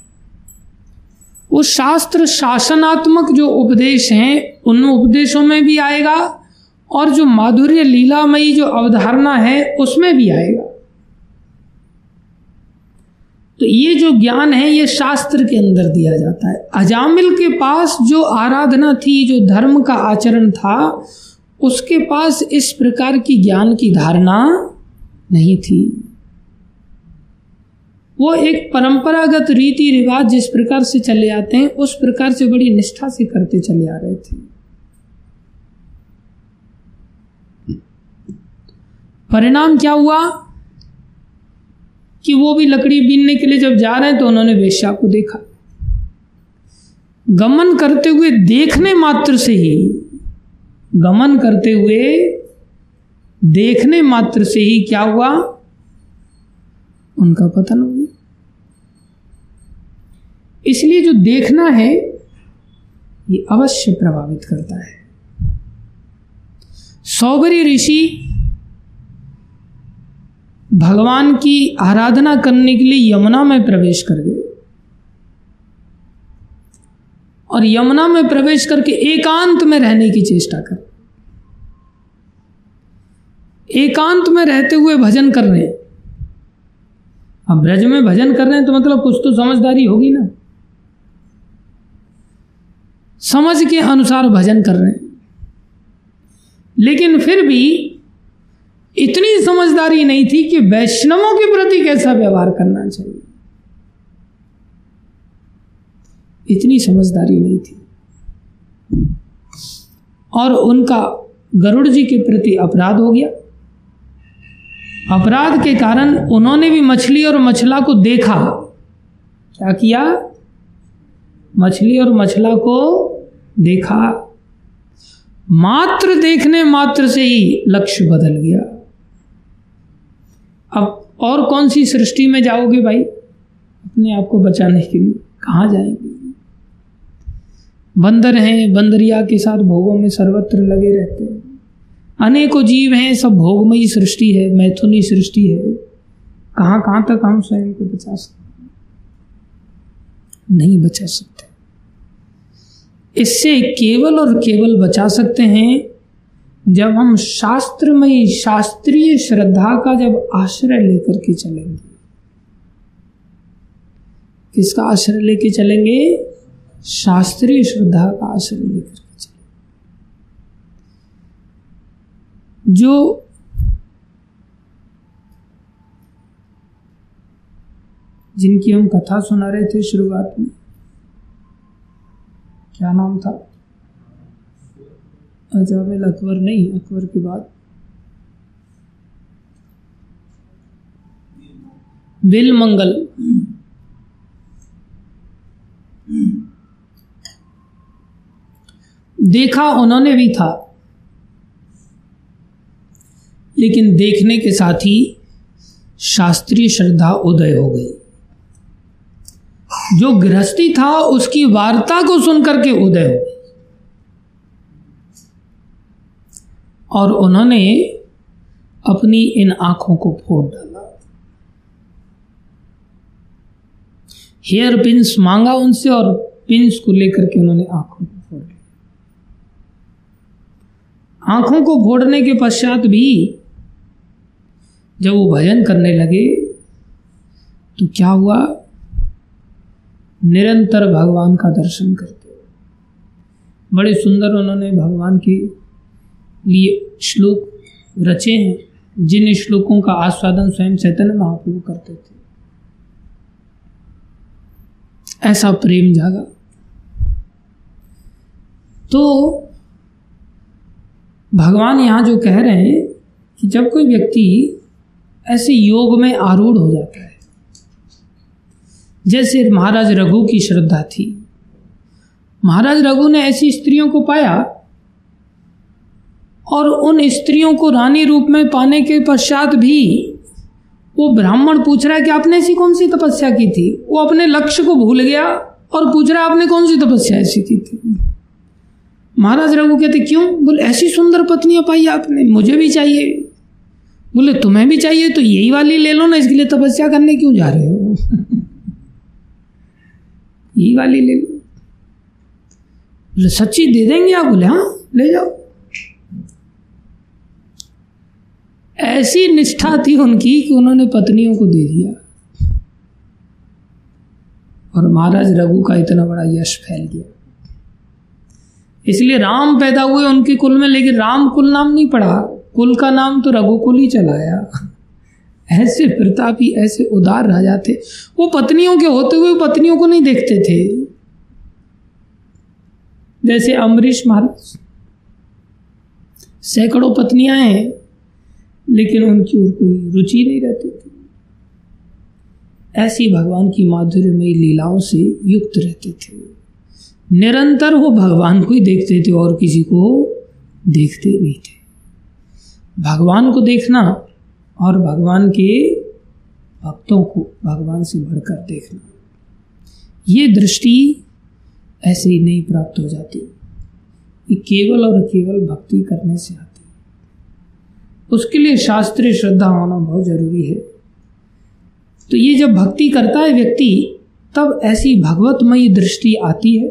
वो शास्त्र शासनात्मक जो उपदेश हैं, उन उपदेशों में भी आएगा और जो माधुर्य लीलामयी जो अवधारणा है, उसमें भी आएगा। तो ये जो ज्ञान है, ये शास्त्र के अंदर दिया जाता है। अजामिल के पास जो आराधना थी, जो धर्म का आचरण था उसके पास इस प्रकार की ज्ञान की धारणा नहीं थी। वो एक परंपरागत रीति रिवाज जिस प्रकार से चले आते हैं, उस प्रकार से बड़ी निष्ठा से करते चले आ रहे थे। परिणाम क्या हुआ? कि वो भी लकड़ी बीनने के लिए जब जा रहे हैं तो उन्होंने वेश्या को देखा। गमन करते हुए देखने मात्र से ही गमन करते हुए देखने मात्र से ही क्या हुआ? उनका पतन हो गया। इसलिए जो देखना है, ये अवश्य प्रभावित करता है। सौबरी ऋषि भगवान की आराधना करने के लिए यमुना में प्रवेश कर गए। और यमुना में प्रवेश करके एकांत में रहने की चेष्टा कर एकांत में रहते हुए भजन कर रहे हैं। अब ब्रज में भजन कर रहे हैं तो मतलब कुछ तो समझदारी होगी ना। समझ के अनुसार भजन कर रहे हैं। लेकिन फिर भी इतनी समझदारी नहीं थी कि वैष्णवों के प्रति कैसा व्यवहार करना चाहिए। इतनी समझदारी नहीं थी। और उनका गरुड़ जी के प्रति अपराध हो गया। अपराध के कारण उन्होंने भी मछली और मछला को देखा। क्या किया? मछली और मछला को देखा। मात्र देखने मात्र से ही लक्ष्य बदल गया। अब और कौन सी सृष्टि में जाओगे भाई? अपने आप को बचाने के लिए। कहाँ जाएँगे? बंदर हैं, बंदरिया के साथ भोगों में सर्वत्र लगे रहते हैं। अनेकों जीव हैं, सब भोगमयी सृष्टि है, मैथुनी सृष्टि है। कहाँ कहाँ तक हम स्वयं को बचा सकते नहीं बचा सकते। इससे केवल और केवल बचा सकते हैं जब हम शास्त्रमयी, शास्त्रीय श्रद्धा का जब आश्रय लेकर के चलेंगे। किसका आश्रय लेके चलेंगे? शास्त्रीय श्रद्धा का आश्रय लेकर के चलेंगे जो जिनकी हम कथा सुना रहे थे शुरुआत में। क्या नाम था? अजामिल अकबर नहीं, अकबर के बाद। विल मंगल। देखा उन्होंने भी था। लेकिन देखने के साथ ही शास्त्रीय श्रद्धा उदय हो गई। जो गृहस्थी था, उसकी वार्ता को सुनकर के उदय हो और उन्होंने अपनी इन आँखों को फोड़ डाला। हेयर पिंस मांगा उनसे और पिंस को लेकर के उन्होंने आँखों को फोड़ लिया आँखों को फोड़ने के पश्चात भी जब वो भजन करने लगे तो क्या हुआ? निरंतर भगवान का दर्शन करते बड़े सुंदर उन्होंने भगवान के लिए श्लोक रचे हैं, जिन श्लोकों का आस्वादन स्वयं चैतन्य महाप्रभु करते थे। ऐसा प्रेम जागा। तो भगवान यहाँ जो कह रहे हैं कि जब कोई व्यक्ति ऐसे योग में आरूढ़ हो जाता है। जैसे महाराज रघु की श्रद्धा थी। महाराज रघु ने ऐसी स्त्रियों को पाया और उन स्त्रियों को रानी रूप में पाने के पश्चात भी वो ब्राह्मण पूछ रहा है कि आपने ऐसी कौन सी तपस्या की थी? वो अपने लक्ष्य को भूल गया और पूछ रहा आपने कौन सी तपस्या ऐसी की थी? महाराज रघु कहते, क्यों? बोले, ऐसी सुंदर पत्नियाँ पाई आपने, मुझे भी चाहिए। बोले, तुम्हें भी चाहिए तो यही वाली ले लो ना, इसके लिए तपस्या करने क्यों जा रहे हो? यही वाली ले लो। बोले, सच्ची दे देंगे आप? बोले हाँ ले जाओ। ऐसी निष्ठा थी उनकी कि उन्होंने पत्नियों को दे दिया। और महाराज रघु का इतना बड़ा यश फैल गया। इसलिए राम पैदा हुए उनके कुल में, लेकिन राम कुल नाम नहीं पड़ा। कुल का नाम तो रघुकुल ही चलाया। ऐसे प्रतापी, ऐसे उदार राजा थे। वो पत्नियों के होते हुए पत्नियों को नहीं देखते थे। जैसे अम्बरीश महाराज। सैकड़ों पत्नियाँ हैं, लेकिन उनकी ओर कोई रुचि नहीं रहती थी। ऐसी भगवान की माधुर्यमयी लीलाओं से युक्त रहते थे। निरंतर वो भगवान को ही देखते थे और किसी को देखते नहीं थे। भगवान को देखना और भगवान के भक्तों को भगवान से बढ़कर देखना। ये दृष्टि ऐसे ही नहीं प्राप्त हो जाती। ये केवल और केवल भक्ति करने से आती उसके लिए शास्त्रीय श्रद्धा होना बहुत ज़रूरी है। तो ये जब भक्ति करता है व्यक्ति, तब ऐसी भगवतमयी दृष्टि आती है।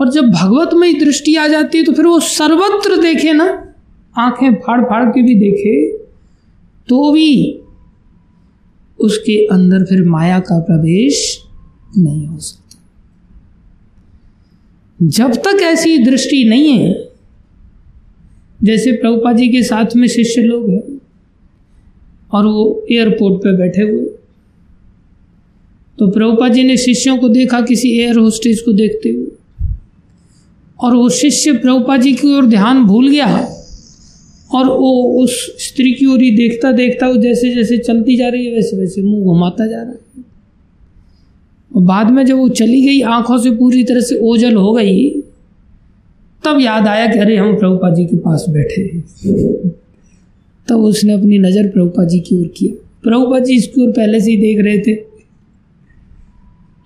और जब भगवतमयी दृष्टि आ जाती है तो फिर वो सर्वत्र देखे ना। आँखें फाड़ फाड़ के भी देखे तो भी उसके अंदर फिर माया का प्रवेश नहीं हो सकता। जब तक ऐसी दृष्टि नहीं है, जैसे प्रभुपा जी के साथ में शिष्य लोग हैं, और वो एयरपोर्ट पे बैठे हुए तो प्रभुपा जी ने शिष्यों को देखा, किसी एयर होस्टेज को देखते हुए, और वो शिष्य प्रभुपा जी की ओर ध्यान भूल गया और वो उस स्त्री की ओर ही देखता देखता वो जैसे जैसे चलती जा रही है, वैसे वैसे मुँह घुमाता जा रहा है। और बाद में जब वो चली गई, आँखों से पूरी तरह से ओझल हो गई, तब याद आया कि अरे हम प्रभुपा जी के पास बैठे हैं। तब उसने अपनी नज़र प्रभुपा जी की ओर किया। प्रभुपा जी इसकी ओर पहले से ही देख रहे थे।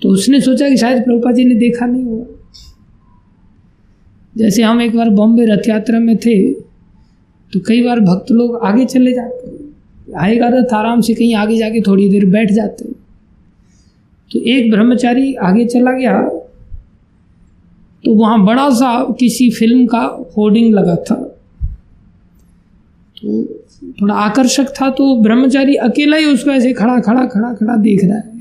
तो उसने सोचा कि शायद प्रभुपा जी ने देखा नहीं होगा। जैसे हम एक बार बॉम्बे रथ यात्रा में थे तो कई बार भक्त लोग आगे चले जाते आएगा रथ आराम से कहीं आगे जाके थोड़ी देर बैठ जाते तो एक ब्रह्मचारी आगे चला गया तो वहाँ बड़ा सा किसी फ़िल्म का होर्डिंग लगा था। तो थोड़ा आकर्षक था तो ब्रह्मचारी अकेला ही उसको ऐसे खड़ा खड़ा खड़ा खड़ा देख रहा है।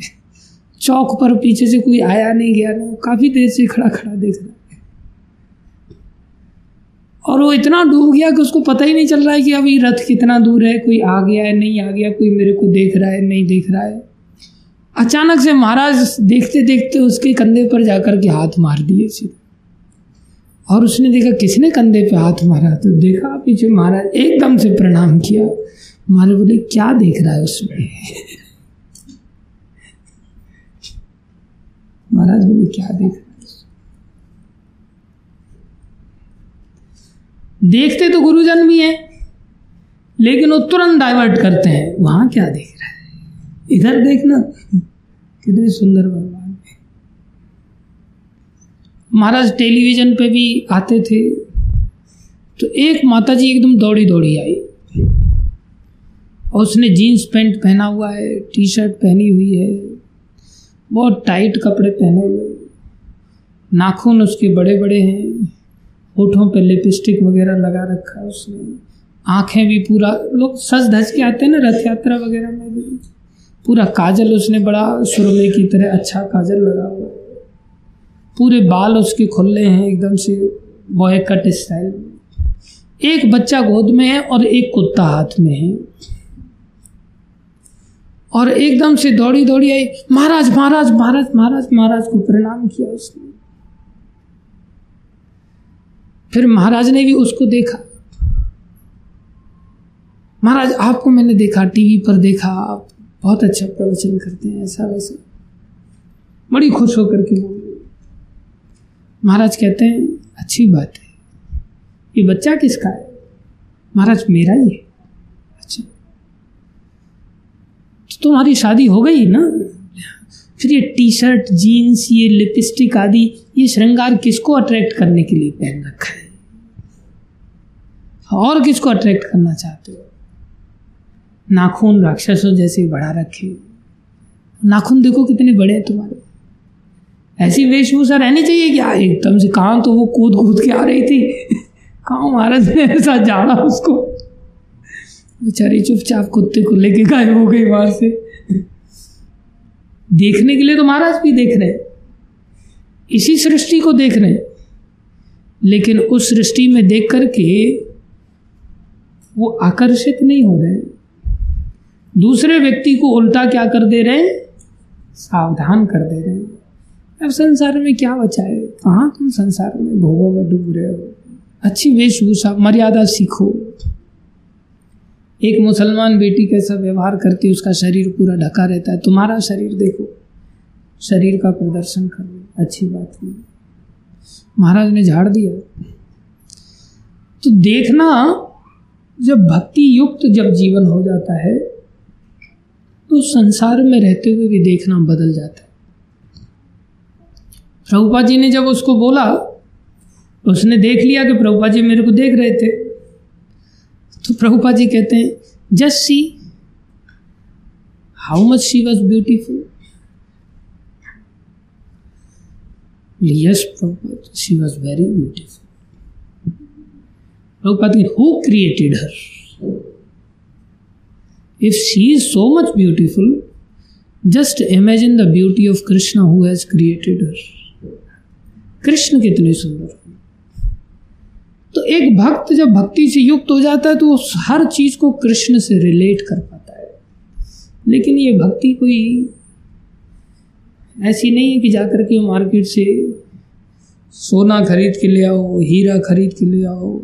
चौक पर पीछे से कोई आया नहीं गया नहीं काफ़ी देर से खड़ा खड़ा देख रहा है। और वो इतना डूब गया कि उसको पता ही नहीं चल रहा है कि अभी रथ कितना दूर है, कोई आ गया है, नहीं आ गया, कोई मेरे को देख रहा है, नहीं देख रहा है। अचानक से महाराज देखते देखते उसके कंधे पर जाकर के हाथ मार दिए सीधे। और उसने देखा, किसने कंधे पे हाथ मारा? तो देखा पीछे महाराज एकदम से प्रणाम किया। महाराज बोले, क्या देख रहा है उसमें? महाराज बोले, क्या देख रहा है देखते तो गुरुजन भी हैं, लेकिन वो तुरंत डाइवर्ट करते हैं। वहाँ क्या देख रहा है? इधर देखना, कितने सुंदर भगवान है। महाराज टेलीविज़न पे भी आते थे तो एक माता जी एकदम दौड़ी दौड़ी आई। और उसने जीन्स पैंट पहना हुआ है टी शर्ट पहनी हुई है, बहुत टाइट कपड़े पहने हुए। नाखून उसके बड़े बड़े हैं। होठों पे लिपस्टिक वगैरह लगा रखा है उसने। आँखें भी पूरा, लोग सज धज के आते हैं ना रथ यात्रा वगैरह में भी। पूरा काजल उसने बड़ा सुरमे की तरह अच्छा काजल लगा हुआ पूरे बाल उसके खुले हैं एकदम से बॉय कट स्टाइल में। एक बच्चा गोद में है और एक कुत्ता हाथ में है। और एकदम से दौड़ी दौड़ी आई, महाराज महाराज महाराज महाराज महाराज को प्रणाम किया उसने। फिर महाराज ने भी उसको देखा। महाराज, आपको मैंने देखा, टीवी पर देखा, आप बहुत अच्छा प्रवचन करते हैं, ऐसा वैसा। बड़ी खुश होकर के बोल रही महाराज कहते हैं, अच्छी बात है। ये बच्चा किसका है? महाराज, मेरा ही है। अच्छा। तो तुम्हारी शादी हो गई ना? फिर ये टी शर्ट जीन्स, ये लिपस्टिक आदि, ये श्रृंगार किसको अट्रैक्ट करने के लिए पहन रखा है? और किसको अट्रैक्ट करना चाहते हो? नाखून राक्षसों जैसे बढ़ा रखे नाखून देखो कितने बड़े हैं तुम्हारे। ऐसी वेशभूषा रहनी चाहिए क्या एकदम से कहा तो वो कूद कूद के आ रही थी। कहा महाराज ने ऐसा जाना उसको। बेचारी चुपचाप कुत्ते को लेके गायब हो गई वहाँ से। देखने के लिए तो महाराज भी देख रहे इसी सृष्टि को देख रहे लेकिन उस सृष्टि में देख करके वो आकर्षित नहीं हो रहे। दूसरे व्यक्ति को उल्टा क्या कर दे रहे हैं? सावधान कर दे रहे हैं। अब संसार में क्या बचा है कहाँ तुम संसार में भोगों में डूब रहे हो? अच्छी वेशभूषा, मर्यादा सीखो। एक मुसलमान बेटी कैसा व्यवहार करती है, उसका शरीर पूरा ढका रहता है। तुम्हारा शरीर देखो। शरीर का प्रदर्शन करो। अच्छी बात नहीं। महाराज ने झाड़ दिया। तो देखना जब भक्ति युक्त जब जीवन हो जाता है तो संसार में रहते हुए भी देखना बदल जाता है। प्रभुपा जी ने जब उसको बोला उसने देख लिया कि प्रभुपा जी मेरे को देख रहे थे। तो प्रभुपा जी कहते हैं just see, how much she was beautiful. Yes Prabhupa she was very beautiful Prabhupa ji who created her if she is so much beautiful just imagine the beauty of Krishna who has created her Krishna कितने सुंदर तो एक भक्त जब भक्ति से युक्त हो जाता है तो वो हर चीज़ को कृष्ण से रिलेट कर पाता है। लेकिन ये भक्ति कोई ऐसी नहीं है कि जाकर के मार्केट से सोना खरीद के ले आओ, हीरा खरीद के ले आओ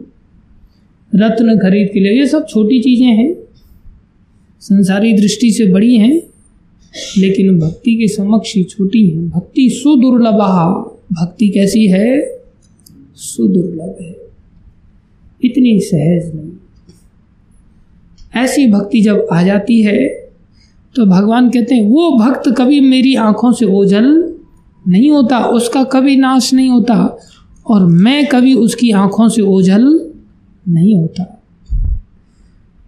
रत्न खरीद के ले आओ ये सब छोटी चीज़ें हैं। संसारी दृष्टि से बड़ी हैं, लेकिन भक्ति के समक्ष ही छोटी हैं। भक्ति सुदुर्लभा, भक्ति कैसी है? सुदुर्लभ है। इतनी सहज नहीं। ऐसी भक्ति जब आ जाती है तो भगवान कहते हैं, वो भक्त कभी मेरी आँखों से ओझल नहीं होता, उसका कभी नाश नहीं होता, और मैं कभी उसकी आँखों से ओझल नहीं होता।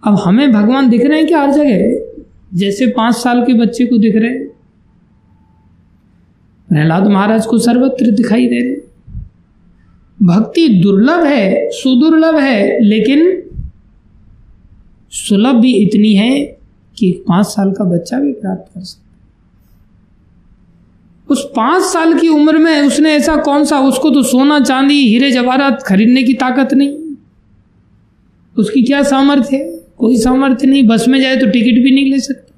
अब हमें भगवान दिख रहे हैं कि हर जगह? जैसे पाँच साल के बच्चे को दिख रहे हैं। प्रहलाद महाराज को सर्वत्र दिखाई दे रहे भक्ति दुर्लभ है, सुदुर्लभ है, लेकिन सुलभ भी इतनी है कि एक पाँच साल का बच्चा भी प्राप्त कर सकता उस पाँच साल की उम्र में उसने ऐसा कौन सा, उसको तो सोना, चांदी, हीरे, जवाहरात खरीदने की ताकत नहीं। उसकी क्या सामर्थ्य है? कोई सामर्थ्य नहीं, बस में जाए तो टिकट भी नहीं ले सकता।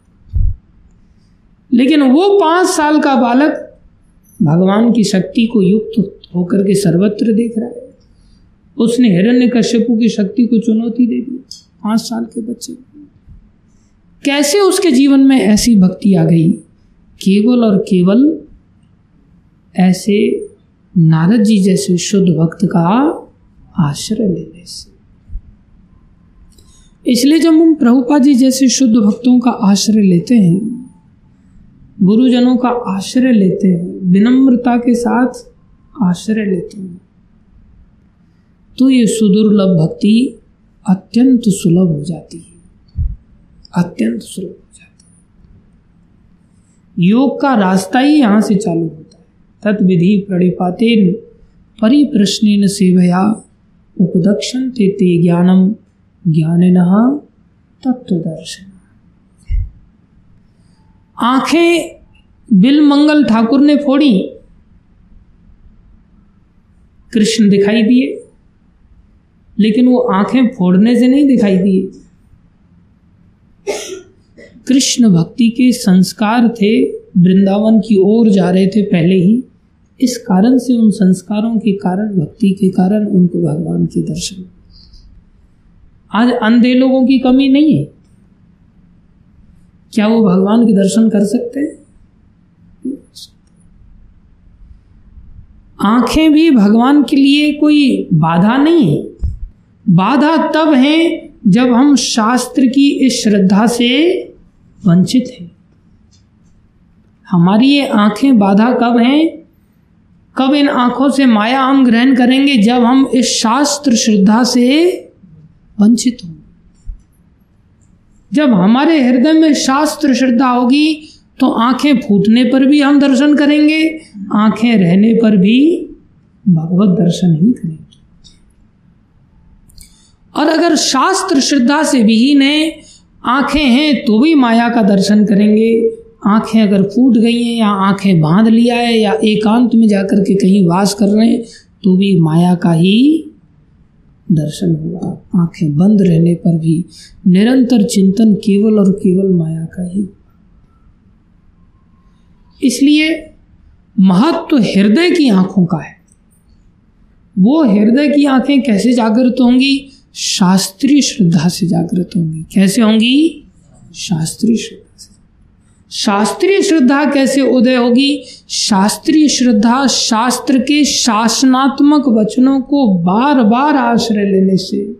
लेकिन वो पाँच साल का बालक भगवान की शक्ति को युक्त होकर के सर्वत्र देख रहा है। उसने हिरण्य कश्यपु की शक्ति को चुनौती दे दी, पाँच साल के बच्चे। कैसे उसके जीवन में ऐसी भक्ति आ गई? केवल और केवल ऐसे नारद जी जैसे शुद्ध भक्त का आश्रय से इसलिए जब हम प्रभुपा जी जैसे शुद्ध भक्तों का आश्रय लेते हैं, गुरुजनों का आश्रय लेते हैं, विनम्रता के साथ आश्रय लेते हैं तो ये सुदुर्लभ भक्ति अत्यंत सुलभ हो जाती है। अत्यंत सुलभ हो जाती है। योग का रास्ता ही यहाँ से चालू होता है। तत्विधि प्रणिपातेन परिप्रश्न सेवया उपदक्षण ते ज्ञानम। ज्ञान तत्व दर्शन आँखें बिल मंगल ठाकुर ने फोड़ी। कृष्ण दिखाई दिए, लेकिन वो आँखें फोड़ने से नहीं दिखाई दिए। कृष्ण भक्ति के संस्कार थे, वृंदावन की ओर जा रहे थे पहले ही। इस कारण से उन संस्कारों के कारण, भक्ति के कारण उनको भगवान के दर्शन आज अंधे लोगों की कमी नहीं है। क्या वो भगवान के दर्शन कर सकते हैं? आँखें भी भगवान के लिए कोई बाधा नहीं है। बाधा तब है जब हम शास्त्र की इस श्रद्धा से वंचित हैं। हमारी ये आँखें बाधा कब हैं? कब इन आँखों से माया हम ग्रहण करेंगे जब हम इस शास्त्र श्रद्धा से वंचित हों। जब हमारे हृदय में शास्त्र श्रद्धा होगी तो आँखें फूटने पर भी हम दर्शन करेंगे, आँखें रहने पर भी भगवत दर्शन ही करेंगे। और अगर शास्त्र श्रद्धा से विहीन है, आँखें हैं तो भी माया का दर्शन करेंगे। आँखें अगर फूट गई हैं या आँखें बाँध लिया है या एकांत में जाकर के कहीं वास कर रहे हैं तो भी माया का ही दर्शन हुआ। आँखें बंद रहने पर भी निरंतर चिंतन केवल और केवल माया का ही। इसलिए महत्व तो हृदय की आँखों का है। वो हृदय की आँखें कैसे जागृत होंगी? शास्त्रीय श्रद्धा से जागृत होंगी। कैसे होंगी? शास्त्रीय श्रद्धा। शास्त्रीय श्रद्धा कैसे उदय होगी? शास्त्रीय श्रद्धा शास्त्र के शासनात्मक वचनों को बार बार आश्रय लेने से,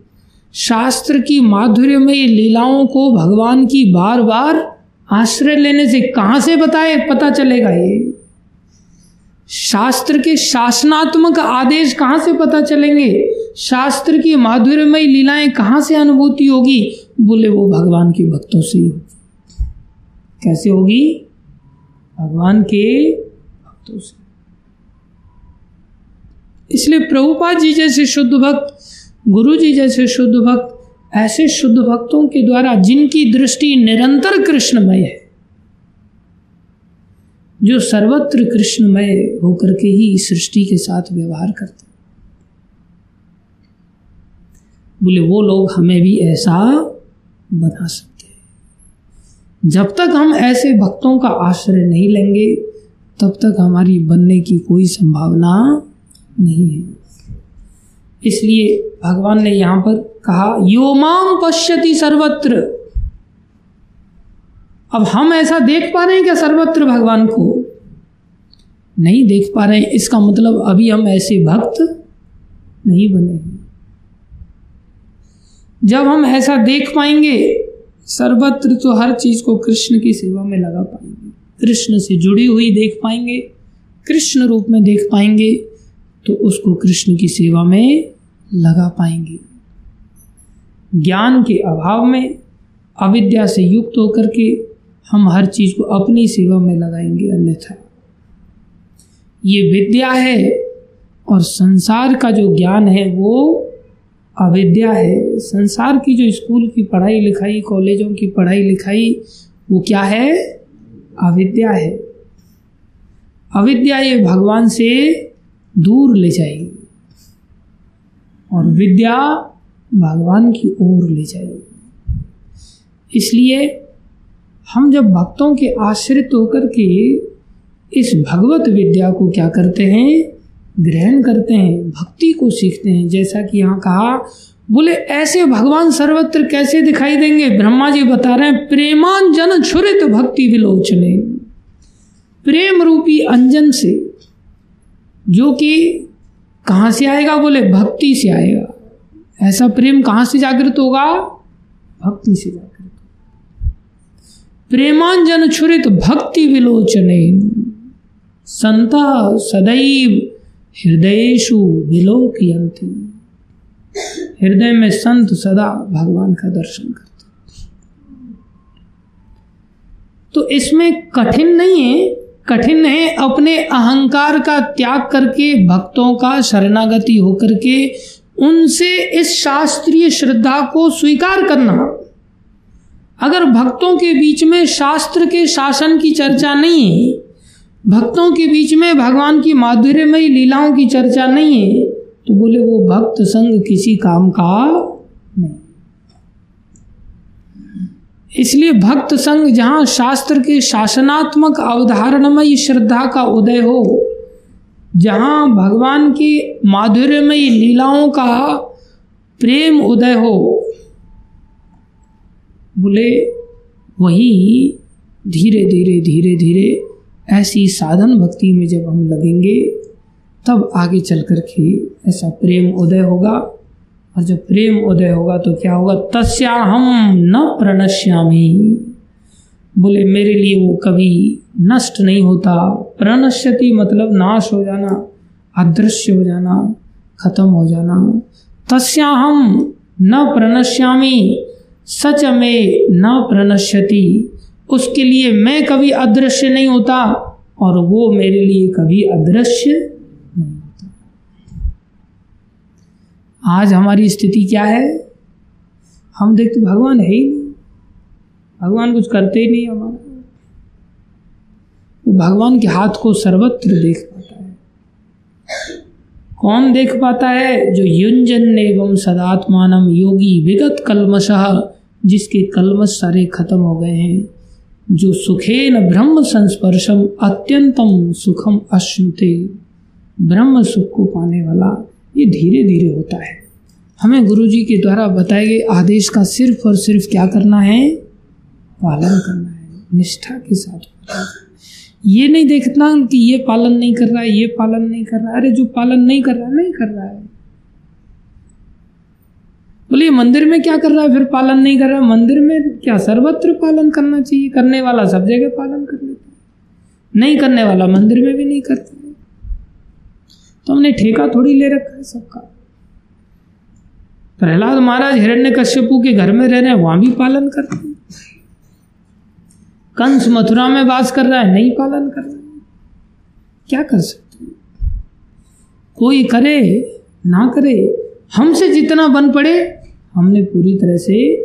शास्त्र की माधुर्य में लीलाओं को भगवान की बार बार आश्रय लेने से कहाँ से बताए, पता चलेगा ये? शास्त्र के शासनात्मक आदेश कहाँ से पता चलेंगे? शास्त्र की माधुर्यमयी लीलाएँ कहाँ से अनुभूति होगी? बोले वो भगवान के भक्तों से ही होगी। कैसे होगी? भगवान के भक्तों से। इसलिए प्रभुपाद जी जैसे शुद्ध भक्त, गुरु जी जैसे शुद्ध भक्त, ऐसे शुद्ध भक्तों के द्वारा जिनकी दृष्टि निरंतर कृष्णमय है, जो सर्वत्र कृष्णमय होकर के ही सृष्टि के साथ व्यवहार करते बोले, वो लोग हमें भी ऐसा बना सकते जब तक हम ऐसे भक्तों का आश्रय नहीं लेंगे, तब तक हमारी बनने की कोई संभावना नहीं है। इसलिए भगवान ने यहाँ पर कहा यो माम पश्यति सर्वत्र। अब हम ऐसा देख पा रहे हैं क्या सर्वत्र भगवान को? नहीं देख पा रहे हैं। इसका मतलब अभी हम ऐसे भक्त नहीं बने हैं। जब हम ऐसा देख पाएँगे सर्वत्र तो हर चीज़ को कृष्ण की सेवा में लगा पाएँगे। कृष्ण से जुड़ी हुई देख पाएँगे, कृष्ण रूप में देख पाएँगे तो उसको कृष्ण की सेवा में लगा पाएँगे। ज्ञान के अभाव में, अविद्या से युक्त होकर के हम हर चीज़ को अपनी सेवा में लगाएँगे, अन्यथा। ये विद्या है और संसार का जो ज्ञान है वो अविद्या है। संसार की जो स्कूल की पढ़ाई लिखाई, कॉलेजों की पढ़ाई लिखाई, वो क्या है? अविद्या है। अविद्या ये भगवान से दूर ले जाएगी और विद्या भगवान की ओर ले जाएगी। इसलिए हम जब भक्तों के आश्रित होकर के इस भगवत विद्या को क्या करते हैं? ग्रहण करते हैं, भक्ति को सीखते हैं। जैसा कि यहाँ कहा बोले, ऐसे भगवान सर्वत्र कैसे दिखाई देंगे? ब्रह्मा जी बता रहे हैं, प्रेमांजन छुरित भक्ति विलोचने। प्रेम रूपी अंजन से, जो कि कहाँ से आएगा? बोले, भक्ति से आएगा। ऐसा प्रेम कहाँ से जागृत होगा? भक्ति से जागृत प्रेमांजन छुरित भक्ति विलोचने। संता सदैव हृदयेशु विलोकयंती हृदय में संत सदा भगवान का दर्शन करते तो इसमें कठिन नहीं है, कठिन है अपने अहंकार का त्याग करके, भक्तों का शरणागति होकर के, उनसे इस शास्त्रीय श्रद्धा को स्वीकार करना। अगर भक्तों के बीच में शास्त्र के शासन की चर्चा नहीं है, भक्तों के बीच में भगवान की माधुर्यमयी लीलाओं की चर्चा नहीं है तो बोले, वो भक्त संग किसी काम का नहीं। इसलिए भक्त संग जहाँ शास्त्र के शासनात्मक अवधारणमयी श्रद्धा का उदय हो, जहाँ भगवान की माधुर्यमयी लीलाओं का प्रेम उदय हो, बोले, वही धीरे धीरे धीरे धीरे ऐसी साधन भक्ति में जब हम लगेंगे तब आगे चल कर के ऐसा प्रेम उदय होगा। और जब प्रेम उदय होगा तो क्या होगा? तस्या हम न प्रणश्यामी। बोले, मेरे लिए वो कभी नष्ट नहीं होता। प्रणश्यति मतलब नाश हो जाना, अदृश्य हो जाना, खत्म हो जाना। तस्या हम न प्रणश्यामी, सच में न प्रणश्यति। उसके लिए मैं कभी अदृश्य नहीं होता, और वो मेरे लिए कभी अदृश्य आज हमारी स्थिति क्या है? हम देखते भगवान है ही नहीं। भगवान कुछ करते ही नहीं हमारा। वो भगवान के हाथ को सर्वत्र देख पाता है। कौन देख पाता है? जो युंजन एवं सदात्मान योगी विगत कलमश जिसके कलमश सारे खत्म हो गए हैं। जो सुखेन ब्रह्म संस्पर्शम अत्यंतम सुखम अश्नुते। ब्रह्म सुख को पाने वाला ये धीरे धीरे होता है। हमें गुरु जी के द्वारा बताए गए आदेश का सिर्फ़ और सिर्फ़ क्या करना है? पालन करना है, निष्ठा के साथ ये नहीं देखना कि ये पालन नहीं कर रहा है, ये पालन नहीं कर रहा है। अरे, जो पालन नहीं कर रहा है, नहीं कर रहा है। बोलिए, मंदिर में क्या कर रहा है? फिर पालन नहीं कर रहा मंदिर में क्या सर्वत्र पालन करना चाहिए? करने वाला सब जगह पालन कर लेता है। नहीं करने वाला मंदिर में भी नहीं करता। तो हमने ठेका थोड़ी ले रखा है सबका। प्रहलाद महाराज हिरण्य कश्यपु के घर में रह रहे हैं वहाँ भी पालन कर रहे हैं। कंस मथुरा में वास कर रहा है, नहीं पालन कर रहा है। क्या कर सकते कोई करे, ना करे, हमसे जितना बन पड़े, हमने पूरी तरह से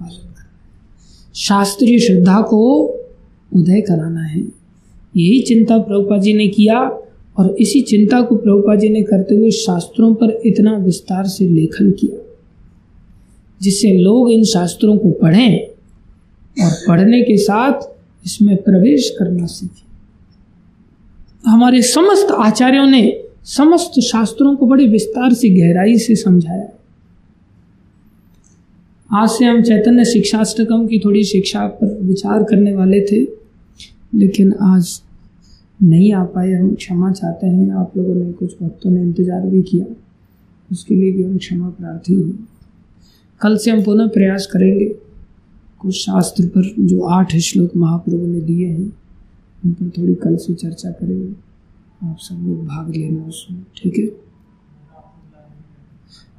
पालन करना शास्त्रीय श्रद्धा को उदय कराना है। यही चिंता प्रभुपा जी ने किया। और इसी चिंता को प्रभुपा जी ने करते हुए शास्त्रों पर इतना विस्तार से लेखन किया, जिससे लोग इन शास्त्रों को पढ़ें और पढ़ने के साथ इसमें प्रवेश करना सीखें। हमारे समस्त आचार्यों ने समस्त शास्त्रों को बड़े विस्तार से गहराई से समझाया। आज से हम चैतन्य शिक्षाष्टकम की थोड़ी शिक्षा पर विचार करने वाले थे, लेकिन आज नहीं आ पाए, हम क्षमा चाहते हैं। आप लोगों ने कुछ भक्तों ने इंतज़ार भी किया। उसके लिए भी हम क्षमा प्रार्थी हैं। कल से हम पुनः प्रयास करेंगे। कुछ शास्त्र पर जो आठ श्लोक महाप्रभु ने दिए हैं, उन पर थोड़ी कल से चर्चा करेंगे। आप सब लोग भाग लेना उसमें, ठीक है?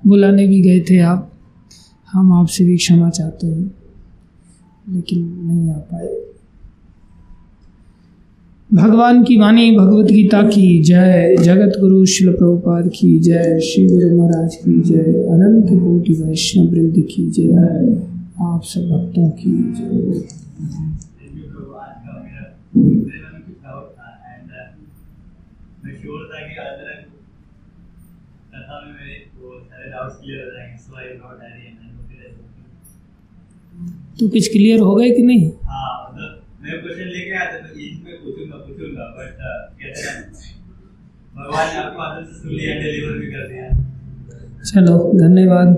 बुलाने भी गए थे आप। हम आपसे भी क्षमा चाहते हैं, लेकिन नहीं आ पाए। भगवान की वाणी, भगवत गीता की जय जगत गुरु शिल प्रभुपाद की जय, श्री गुरु महाराज की जय, अनंत कोटि वैष्णव वृंद की जय, आप सब भक्तों की जय। तो कुछ क्लियर हो गए कि नहीं? हाँ। मैं क्वेश्चन लेके आता तो यही मैं पूछूँगा पूछूँगा बट uh, कहते हैं, भगवान ने आपको आदत से सुन लिया डिलीवर भी कर दिया। चलो, धन्यवाद।